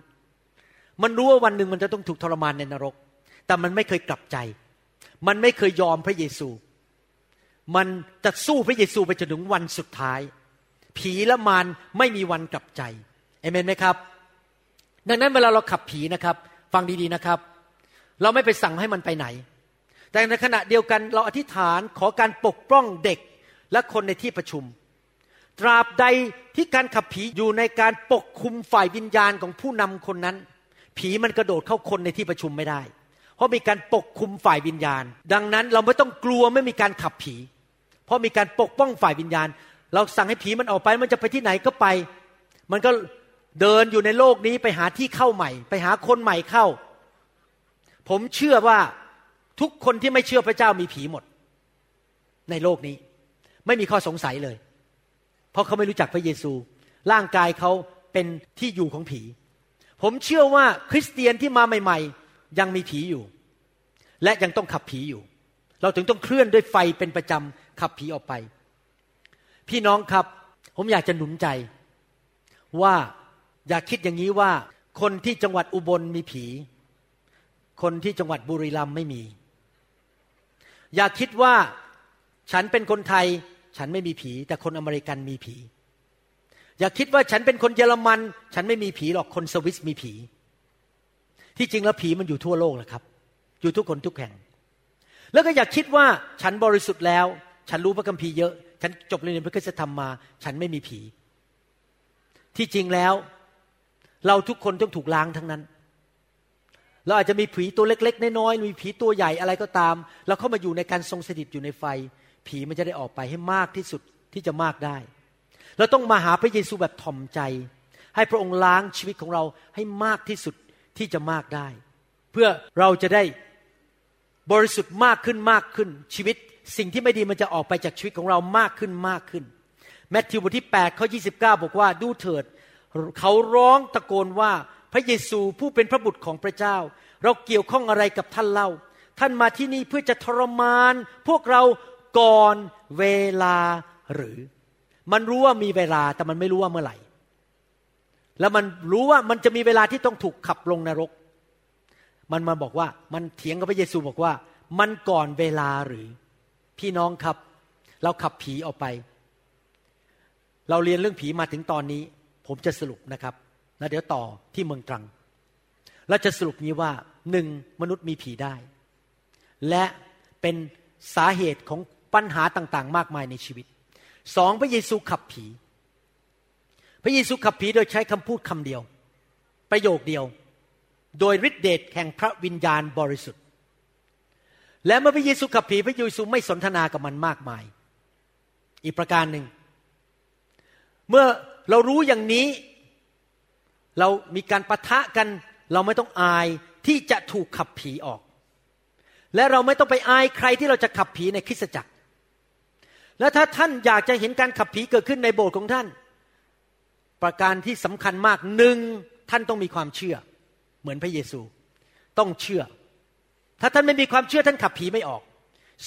มันรู้ว่าวันหนึ่งมันจะต้องถูกทรมานในนรก แต่มันไม่เคยกลับใจ มันไม่เคยยอมพระเยซู มันจะสู้พระเยซูไปจนถึงวันสุดท้าย ผีและมารไม่มีวันกลับใจเอเมนไหมครับ ดังนั้นเวลาเราขับผีนะครับ ฟังดีๆนะครับ เราไม่ไปสั่งให้มันไปไหน แต่ในขณะเดียวกันเราอธิษฐานขอการปกป้องเด็กและคนในที่ประชุม ตราบใดที่การขับผีอยู่ในการปกคุมฝ่ายวิญญาณของผู้นำคนนั้น ผีมันกระโดดเข้าคนในที่ประชุมไม่ได้ เพราะมีการปกคุมฝ่ายวิญญาณ ดังนั้นเราไม่ต้องกลัวไม่มีการขับผี เพราะมีการปกป้องฝ่ายวิญญาณ เราสั่งให้ผีมันออกไปมันจะไปที่ไหนก็ไป มันก็เดินอยู่ในโลกนี้ไปหาที่เข้าใหม่ ไปหาคนใหม่เข้า ผมเชื่อว่าทุกคนที่ไม่เชื่อพระเจ้ามีผีหมด ในโลกนี้ ไม่มีข้อสงสัยเลย เพราะเขาไม่รู้จักพระเยซู ร่างกายเขาเป็นที่อยู่ของผี ผมเชื่อว่าคริสเตียนที่มาใหม่ ๆ ยังมีผีอยู่ และยังต้องขับผีอยู่ เราถึงต้องเคลื่อนด้วยไฟเป็นประจำขับผีออกไป พี่น้องครับ ผมอยากจะหนุนใจ ว่าอย่าคิดอย่างนี้ว่า คนที่จังหวัดอุบลมีผี คนที่จังหวัดบุรีรัมย์ไม่มี อย่าคิดว่าฉันเป็นคนไทย ฉันไม่มีผี แต่คนอเมริกันมีผี อย่าคิดว่าฉันเป็นคนเยอรมัน ฉันไม่มีผีหรอกคนสวิสมีผี ที่จริงแล้วผีมันอยู่ทั่วโลกแหละครับ อยู่ทุกคนทุกแห่ง แล้วก็อย่าคิดว่าฉันบริสุทธิ์แล้ว ฉันรู้พระคัมภีร์เยอะ ฉันจบเรียนพระคุณธรรมมา ฉันไม่มีผี ที่จริงแล้ว เราทุกคนต้องถูกล้างทั้งนั้น เราอาจจะมีผีตัวเล็ก ๆ น้อยๆมีผีตัวใหญ่อะไรก็ตาม เราเข้ามาอยู่ในการทรงสถิตอยู่ในไฟ ผีมันจะได้ออกไปให้มากที่สุดที่จะมากได้ เราต้องมาหาพระเยซูแบบถ่อมใจ ให้พระองค์ล้างชีวิตของเราให้มากที่สุดที่จะมากได้ เพื่อเราจะได้บริสุทธิ์มากขึ้นมากขึ้นชีวิต สิ่งที่ไม่ดีมันจะออกไปจากชีวิตของเรามากขึ้นมากขึ้นแมทธิวบทที่8ข้อ29 บอกว่าดูเถิด เขาร้องตะโกนว่าพระเยซูผู้เป็นพระบุตรของพระเจ้า เราเกี่ยวข้องอะไรกับท่านเล่า ท่านมาที่นี่เพื่อจะทรมาน พวกเราก่อนเวลาหรือ มันรู้ว่ามีเวลาแต่มันไม่รู้ว่าเมื่อไหร่ แล้วมันรู้ว่ามันจะมีเวลาที่ต้องถูกขับลงนรก มันมาบอกว่ามันเถียงกับพระเยซูบอกว่า มันก่อนเวลาหรือ พี่น้องครับ เราขับผีออกไป เราเรียนเรื่องผีมาถึงตอนนี้ ผมจะสรุปนะครับแล้วเดี๋ยวต่อที่เมืองตรังเราจะสรุปนี้ว่าหนึ่งมนุษย์มีผีได้ และเป็นสาเหตุของปัญหาต่าง ๆ มากมายในชีวิต สองพระเยซูขับผี พระเยซูขับผีโดยใช้คำพูดคำเดียว ประโยคเดียว โดยฤทธิเดชแห่งพระวิญญาณบริสุทธิ์ และเมื่อพระเยซูขับผีพระเยซูไม่สนทนากับมันมากมาย อีกประการหนึ่ง เมื่อเรารู้อย่างนี้ เรามีการประทะกัน เราไม่ต้องอายที่จะถูกขับผีออก และเราไม่ต้องไปอายใครที่เราจะขับผีในคริสตจักร และถ้าท่านอยากจะเห็นการขับผีเกิดขึ้นในโบสถ์ของท่าน ประการที่สำคัญมากหนึ่งท่านต้องมีความเชื่อ เหมือนพระเยซู ต้องเชื่อ ถ้าท่านไม่มีความเชื่อท่านขับผีไม่ออก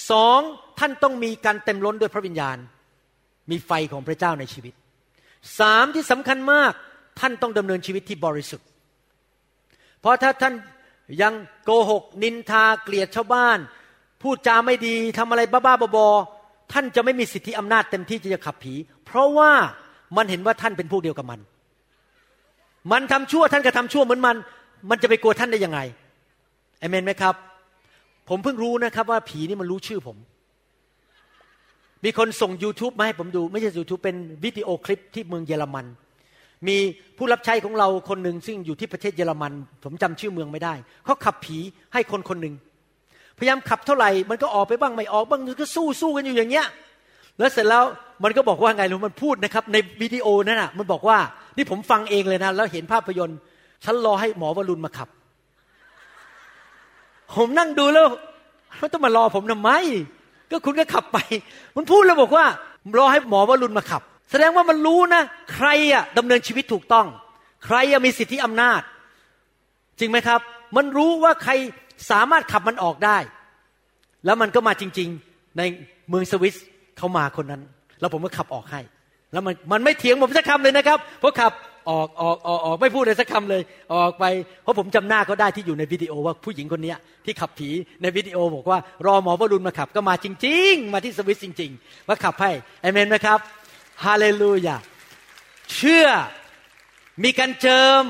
สองท่านต้องมีการเต็มล้นด้วยพระวิญญาณ มีไฟของพระเจ้าในชีวิตสามที่สำคัญมากท่านต้องดำเนินชีวิตที่บริสุทธิ์ เพราะถ้าท่านยังโกหก นินทาเกลียดชาวบ้าน พูดจาไม่ดีทำอะไรบ้าๆบอๆ ท่านจะไม่มีสิทธิอำนาจเต็มที่ที่จะขับผี เพราะว่ามันเห็นว่าท่านเป็นพวกเดียวกับมัน มันทำชั่วท่านก็ทำชั่วเหมือนมัน มันจะไปกลัวท่านได้ยังไงเอเมนไหมครับ ผมเพิ่งรู้นะครับว่าผีนี่มันรู้ชื่อผม มีคนส่ง YouTube มาให้ผมดู ไม่ใช่ YouTube เป็นวิดีโอคลิปที่เมืองเยอรมัน มีผู้รับใช้ของเราคนหนึ่งซึ่งอยู่ที่ประเทศเยอรมัน ผมจำชื่อเมืองไม่ได้เขาขับผีให้คนคนหนึ่ง พยายามขับเท่าไหร่มันก็ออกไปบ้างไม่ออกบ้างมันก็สู้สู้กันอยู่อย่างเงี้ยแล้วเสร็จแล้วมันก็บอกว่าไงรู้มันพูดนะครับ ในวิดีโอนั่นน่ะ มันบอกว่านี่ผมฟังเองเลยนะ แล้วเห็นภาพยนตร์ฉันรอให้หมอวรุณมาขับ ผมนั่งดูแล้วมันต้องมารอผมทำไม ก็คุณก็ขับไป มันพูดแล้วบอกว่า รอให้หมอวรุณมาขับ แสดงว่ามันรู้นะ ใครอะดำเนินชีวิตถูกต้อง ใครอะมีสิทธิอำนาจ จริงไหมครับ มันรู้ว่าใคร สามารถขับมันออกได้ แล้วมันก็มาจริง ๆในเมืองสวิสเขามาคนนั้น แล้วผมก็ขับออกให้ แล้วมันมันไม่เถียงผมสักคำเลยนะครับ เพราะขับออกออกออกออกไม่พูดเลยสักคำเลย ออกไป เพราะผมจำหน้าเขาได้ที่อยู่ในวิดีโอว่าผู้หญิงคนนี้ที่ขับผีในวิดีโอบอกว่ารอหมอวรุณมาขับก็มาจริง ๆ มาที่สวิสจริง ๆ มาขับให้เอเมนไหมครับฮาเลลูยาเชื่อมีการเจิม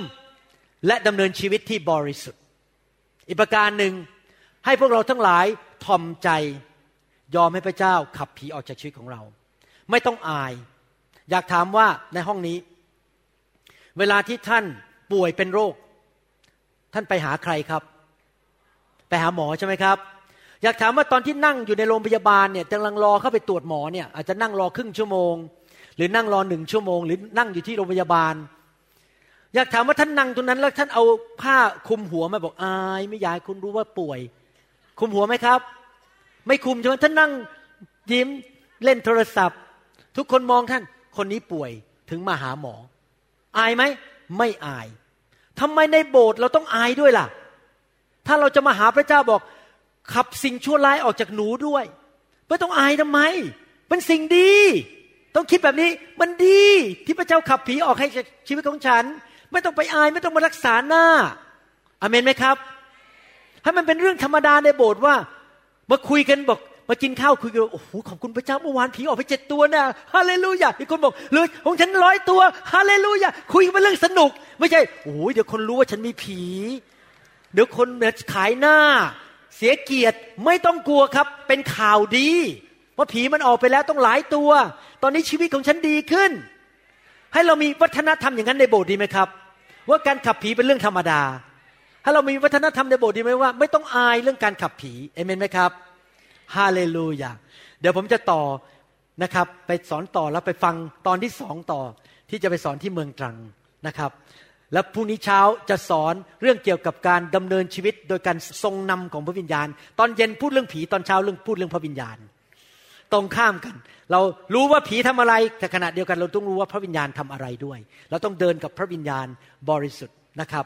และดำเนินชีวิตที่บริสุทธิ์ อีกประการหนึ่งให้พวกเราทั้งหลายทอมใจ ยอมให้พระเจ้าขับผีออกจากชีวิตของเรา ไม่ต้องอาย อยากถามว่าในห้องนี้ เวลาที่ท่านป่วยเป็นโรค ท่านไปหาใครครับ ไปหาหมอใช่ไหมครับ อยากถามว่าตอนที่นั่งอยู่ในโรงพยาบาลเนี่ยกำลังรอเข้าไปตรวจหมอเนี่ยอาจจะนั่งรอครึ่งชั่วโมง หรือนั่งรอหนึ่งชั่วโมง หรือนั่งอยู่ที่โรงพยาบาล อยากถามว่าท่านนั่งตรงนั้น แล้วท่านเอาผ้าคลุมหัวมาบอกอายไม่อยากคุณรู้ว่าป่วยคลุมหัวไหมครับ ไม่คุมใช่ไหมท่านนั่งยิ้มเล่นโทรศัพท์ ทุกคนมองท่าน คนนี้ป่วยถึงมาหาหมอ อายไหมไม่อายทำไมในโบสถ์เราต้องอายด้วยล่ะ ถ้าเราจะมาหาพระเจ้าบอก ขับสิ่งชั่วร้ายออกจากหนูด้วยไม่ต้องอายทำไมเป็นสิ่งดี ต้องคิดแบบนี้มันดีที่พระเจ้าขับผีออกให้จากชีวิตของฉัน ไม่ต้องไปอายไม่ต้องมารักษาหน้าอเมนไหมครับ ให้มันเป็นเรื่องธรรมดาในโบสถ์ว่า มาคุยกันบอกมากินข้าวคุยกันโอ้โหขอบคุณพระเจ้าเมื่อวานผีออกไปเจ็ดตัวนะฮาเลลูยาอีกคนบอกเลยของฉันร้อยตัวฮาเลลูยาคุยกันเป็นเรื่องสนุก ไม่ใช่โอ้ยเดี๋ยวคนรู้ว่าฉันมีผี เดี๋ยวคนเนี่ยขายหน้า เสียเกียรติไม่ต้องกลัวครับ เป็นข่าวดีว่าผีมันออกไปแล้วต้องหลายตัว ตอนนี้ชีวิตของฉันดีขึ้น ให้เรามีวัฒนธรรมอย่างนั้นในโบสถ์ดีไหมครับ ว่าการขับผีเป็นเรื่องธรรมดาถ้เรามีวัฒนธรรมในโบสถ์ดีไหมว่า ไม่ต้องอายเรื่องการขับผีเอเมนไหมครับฮาเลลูยาเดี๋ยวผมจะต่อนะครับไปสอนต่อแล้วไปฟังตอนที่สองต่อที่จะไปสอนที่เมืองตรังนะครับ แล้วพรุ่งนี้เช้าจะสอนเรื่องเกี่ยวกับการดำเนินชีวิต โดยการทรงนำของพระวิญญาณ ตอนเย็นพูดเรื่องผีตอนเช้าเรื่องพูดเรื่องพระวิญญาณ ตรงข้ามกัน เรารู้ว่าผีทำอะไร แต่ขณะเดียวกันเราต้องรู้ว่าพระวิญญาณทำอะไรด้วย เราต้องเดินกับพระวิญญาณบริสุทธิ์นะครับ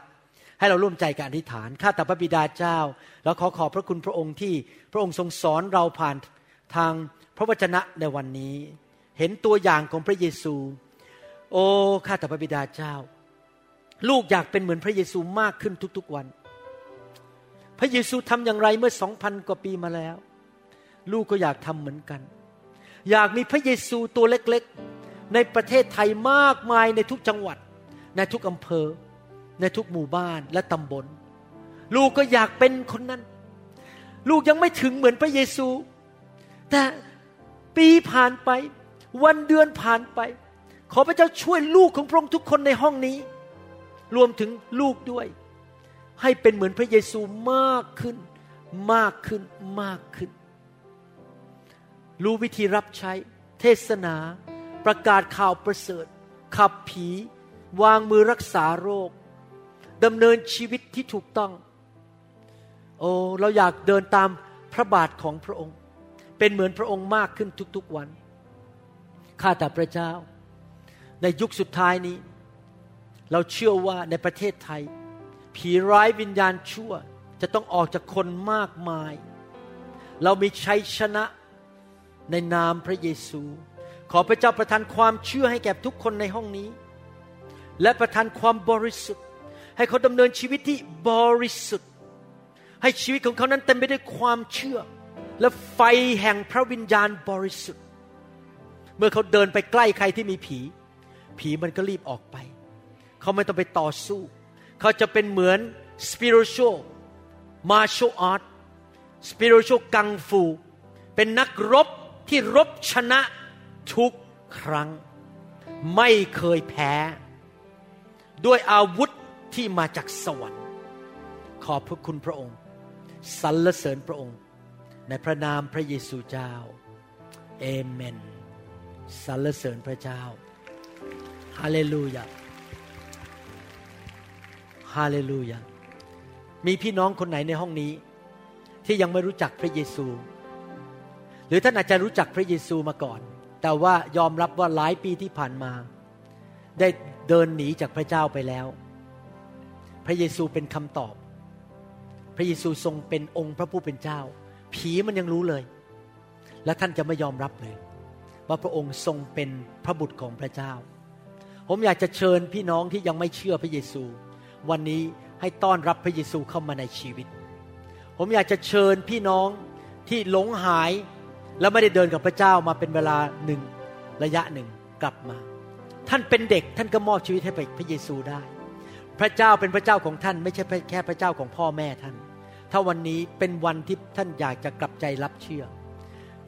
ให้เราร่วมใจกันอธิษฐาน ข้าแต่พระบิดาเจ้าแล้วขอขอบพระคุณพระองค์ที่พระองค์ทรงสอนเราผ่านทางพระวจนะในวันนี้ เห็นตัวอย่างของพระเยซู โอ้ ข้าแต่พระบิดาเจ้า ลูกอยากเป็นเหมือนพระเยซูมากขึ้นทุกๆวัน พระเยซูทำอย่างไรเมื่อสองพันกว่าปีมาแล้ว ลูกก็อยากทำเหมือนกัน อยากมีพระเยซูตัวเล็กๆ ในประเทศไทยมากมายในทุกจังหวัด ในทุกอำเภอ ในทุกหมู่บ้านและตำบล ลูกก็อยากเป็นคนนั้น ลูกยังไม่ถึงเหมือนพระเยซู แต่ปีผ่านไปวันเดือนผ่านไป ขอพระเจ้าช่วยลูกของพระองค์ทุกคนในห้องนี้ รวมถึงลูกด้วย ให้เป็นเหมือนพระเยซูมากขึ้น มากขึ้นมากขึ้น รู้วิธีรับใช้ เทศนา ประกาศข่าวประเสริฐ ขับผี วางมือรักษาโรคดำเนินชีวิตที่ถูกต้อง โอ้เราอยากเดินตามพระบาทของพระองค์ เป็นเหมือนพระองค์มากขึ้นทุกๆวัน ข้าแต่พระเจ้า ในยุคสุดท้ายนี้ เราเชื่อว่าในประเทศไทย ผีร้ายวิญญาณชั่วจะต้องออกจากคนมากมาย เรามีชัยชนะ ในนามพระเยซู ขอพระเจ้าประทานความเชื่อให้แก่ทุกคนในห้องนี้ และประทานความบริสุทธิ์ ให้เขาดำเนินชีวิตที่บริสุทธิ์ ให้ชีวิตของเขานั้นเต็มไปด้วยความเชื่อ และไฟแห่งพระวิญญาณบริสุทธิ์ เมื่อเขาเดินไปใกล้ใครที่มีผี ผีมันก็รีบออกไป เขาไม่ต้องไปต่อสู้ เขาจะเป็นเหมือน spiritual martial art spiritual กังฟู เป็นนักรบ ที่รบชนะทุกครั้ง ไม่เคยแพ้ ด้วยอาวุธที่มาจากสวรรค์ ขอบพระคุณพระองค์สรรเสริญพระองค์ ในพระนามพระเยซูเจ้าเอเมนสรรเสริญพระเจ้าฮาเลลูยาฮาเลลูยามีพี่น้องคนไหนในห้องนี้ ที่ยังไม่รู้จักพระเยซู หรือท่านอาจจะรู้จักพระเยซูมาก่อน แต่ว่ายอมรับว่าหลายปีที่ผ่านมา ได้เดินหนีจากพระเจ้าไปแล้ว พระเยซูเป็นคำตอบ พระเยซูทรงเป็นองค์พระผู้เป็นเจ้า ผีมันยังรู้เลย และท่านจะไม่ยอมรับเลย ว่าพระองค์ทรงเป็นพระบุตรของพระเจ้า ผมอยากจะเชิญพี่น้องที่ยังไม่เชื่อพระเยซู วันนี้ให้ต้อนรับพระเยซูเข้ามาในชีวิต ผมอยากจะเชิญพี่น้องที่หลงหาย และไม่ได้เดินกับพระเจ้ามาเป็นเวลาหนึ่งระยะหนึ่งกลับมา ท่านเป็นเด็กท่านก็มอบชีวิตให้ไปพระเยซูได้ พระเจ้าเป็นพระเจ้าของท่าน ไม่ใช่แค่พระเจ้าของพ่อแม่ท่าน ถ้าวันนี้เป็นวันที่ท่านอยากจะกลับใจรับเชื่อ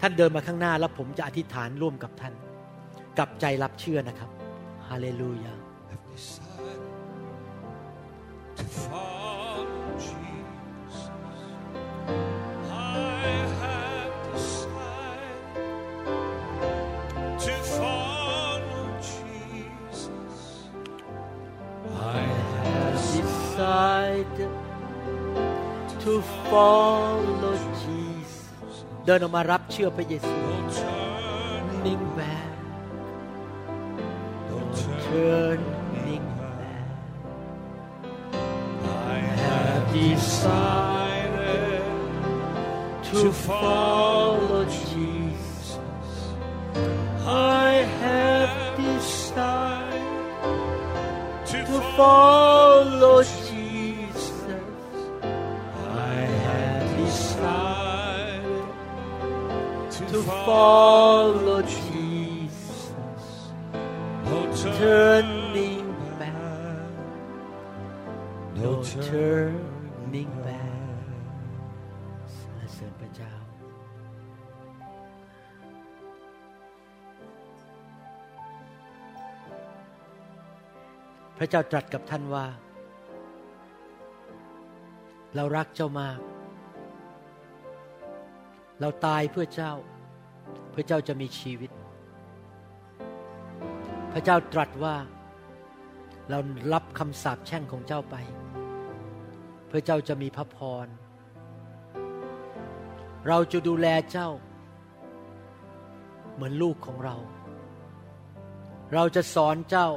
ท่านเดินมาข้างหน้าแล้วผมจะอธิษฐานร่วมกับท่าน กลับใจรับเชื่อนะครับฮาเลลูยา follow Jesus. follow Jesus เดินออกมารับเชื่อพระเยซู no turning, Turning back no turning. turning back I have decided to follow Jesus I have decided to to follow follow Jesus no turning back no turning back สรรเสริญพระเจ้า พระเจ้าตรัสกับท่านว่า เรารักเจ้ามาก เราตายเพื่อเจ้า พื่อเจ้าจะมีชีวิต พระเจ้าตรัสว่าเรารับคำสาปแช่งของเจ้าไปเพื่อเจ้าจะมีพระพร เราจะดูแลเจ้า เหมือนลูกของเรา เราจะสอนเจ้า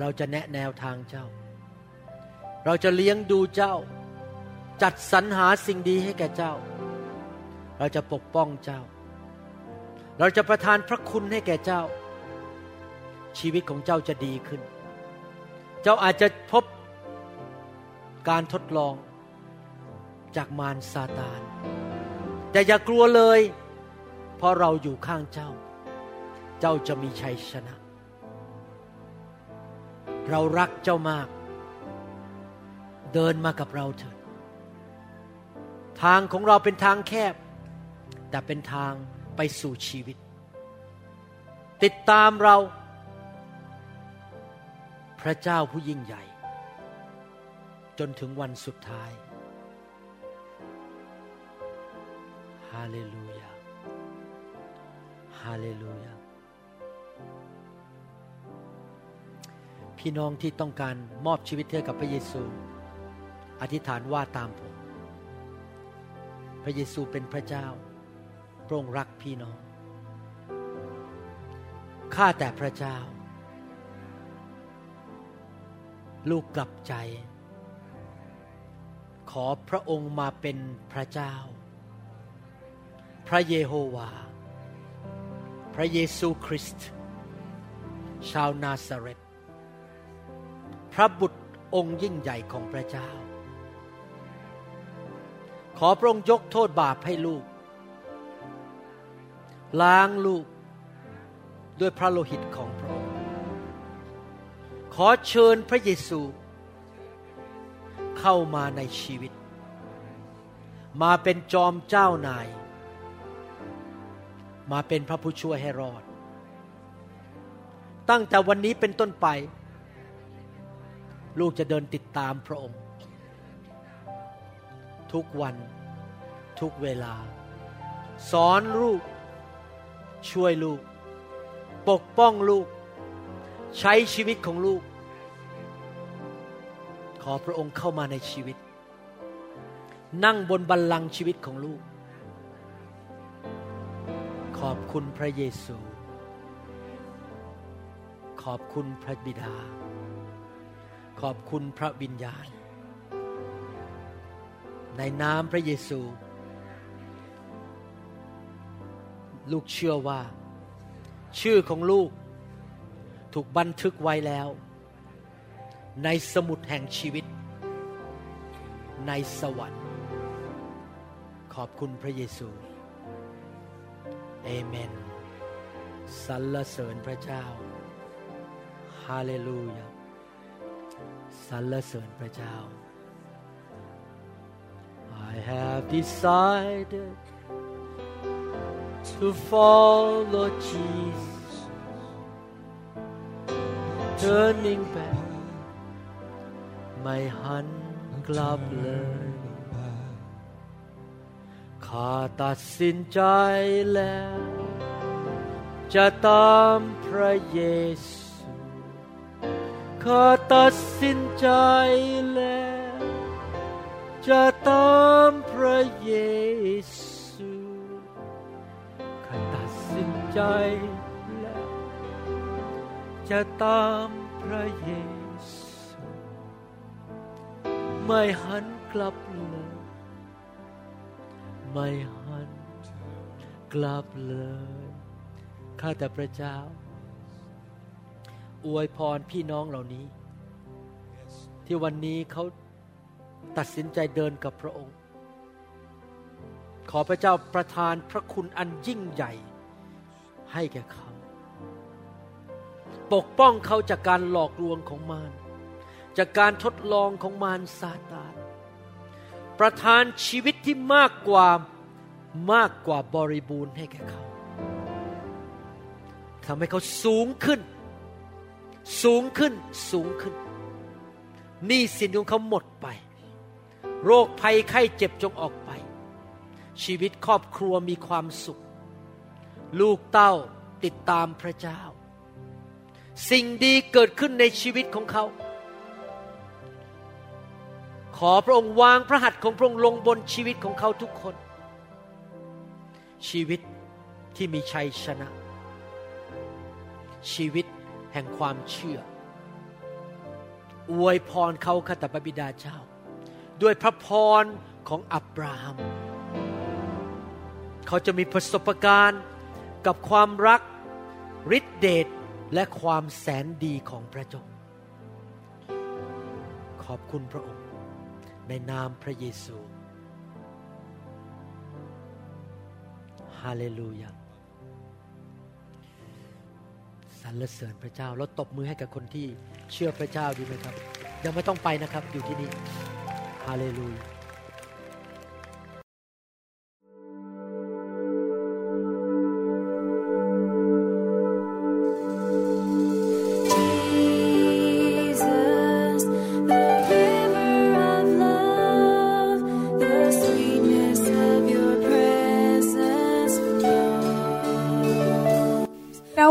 เราจะแนะแนวทางเจ้า เราจะเลี้ยงดูเจ้า จัดสรรหาสิ่งดีให้แก่เจ้า เราจะปกป้องเจ้า เราจะประทานพระคุณให้แก่เจ้า ชีวิตของเจ้าจะดีขึ้น เจ้าอาจจะพบการทดลองจากมารซาตาน แต่อย่ากลัวเลย เพราะเราอยู่ข้างเจ้า เจ้าจะมีชัยชนะ เรารักเจ้ามาก เดินมากับเราเถิด ทางของเราเป็นทางแคบ แต่เป็นทาง ไปสู่ชีวิต ติดตามเรา พระเจ้าผู้ยิ่งใหญ่ จนถึงวันสุดท้ายฮาเลลูยาฮาเลลูยาพี่น้องที่ต้องการมอบชีวิตให้กับพระเยซู อธิษฐานว่าตามผม พระเยซูเป็นพระเจ้า ระองค์รักพี่น้อง ข้าแต่พระเจ้า ลูกกลับใจ ขอพระองค์มาเป็นพระเจ้า พระเยโฮวา พระเยซูคริสต์ ชาวนาซาเรตพระบุตรองค์ยิ่งใหญ่ของพระเจ้า ขอพระองค์ยกโทษบาปให้ลูก ล้างลูกด้วยพระโลหิตของพระองค์ ขอเชิญพระเยซู เข้ามาในชีวิต มาเป็นจอมเจ้านาย มาเป็นพระผู้ช่วยให้รอด ตั้งแต่วันนี้เป็นต้นไป ลูกจะเดินติดตามพระองค์ ทุกวันทุกเวลา สอนลูก ช่วยลูก ปกป้องลูก ใช้ชีวิตของลูก ขอพระองค์เข้ามาในชีวิต นั่งบนบัลลังก์ชีวิตของลูก ขอบคุณพระเยซู ขอบคุณพระบิดา ขอบคุณพระวิญญาณ ในนามพระเยซู ลูกเชื่อว่า ชื่อของลูกถูกบันทึกไว้แล้ว ในสมุดแห่งชีวิต ในสวรรค์ ขอบคุณพระเยซูเอเมนสรรเสริญพระเจ้าฮาเลลูยาสรรเสริญพระเจ้า I have decided to follow Jesus turning back ไม่หันกลับเลยข้าตัดสินใจแล้ว จะตามพระเยซูข้าตัดสินใจแล้ว จะตามพระเยซู ใจแล้วจะตามพระเยซูไม่หันกลับเลยไม่หันกลับเลยข้าแต่พระเจ้า อวยพรพี่น้องเหล่านี้ ที่วันนี้เขาตัดสินใจเดินกับพระองค์ ขอพระเจ้าประทานพระคุณอันยิ่งใหญ่ ให้แก่เขา ปกป้องเขาจากการหลอกลวงของมาร จากการทดลองของมารซาตานประทานชีวิตที่มากกว่ามากกว่าบริบูรณ์ให้แก่เขาทำให้เขาสูงขึ้น สูงขึ้นสูงขึ้นหนี้สินของเขาหมดไป โรคภัยไข้เจ็บจงออกไป ชีวิตครอบครัวมีความสุข ลูกเต้าติดตามพระเจ้า สิ่งดีเกิดขึ้นในชีวิตของเขา ขอพระองค์วางพระหัตถ์ของพระองค์ลงบนชีวิตของเขาทุกคน ชีวิตที่มีชัยชนะ ชีวิตแห่งความเชื่อ อวยพรเขาข้าแต่พระบิดาเจ้า ด้วยพระพรของอับราฮัม เขาจะมีประสบการณ์ กับความรักฤทธิเดชและความแสนดีของพระเจ้าขอบคุณพระองค์ ในนามพระเยซูฮาเลลูยาสรรเสริญพระเจ้าแล้วตบมือให้กับคนที่เชื่อพระเจ้าดีไหมครับ ยังไม่ต้องไปนะครับอยู่ที่นี่ฮาเลลูยา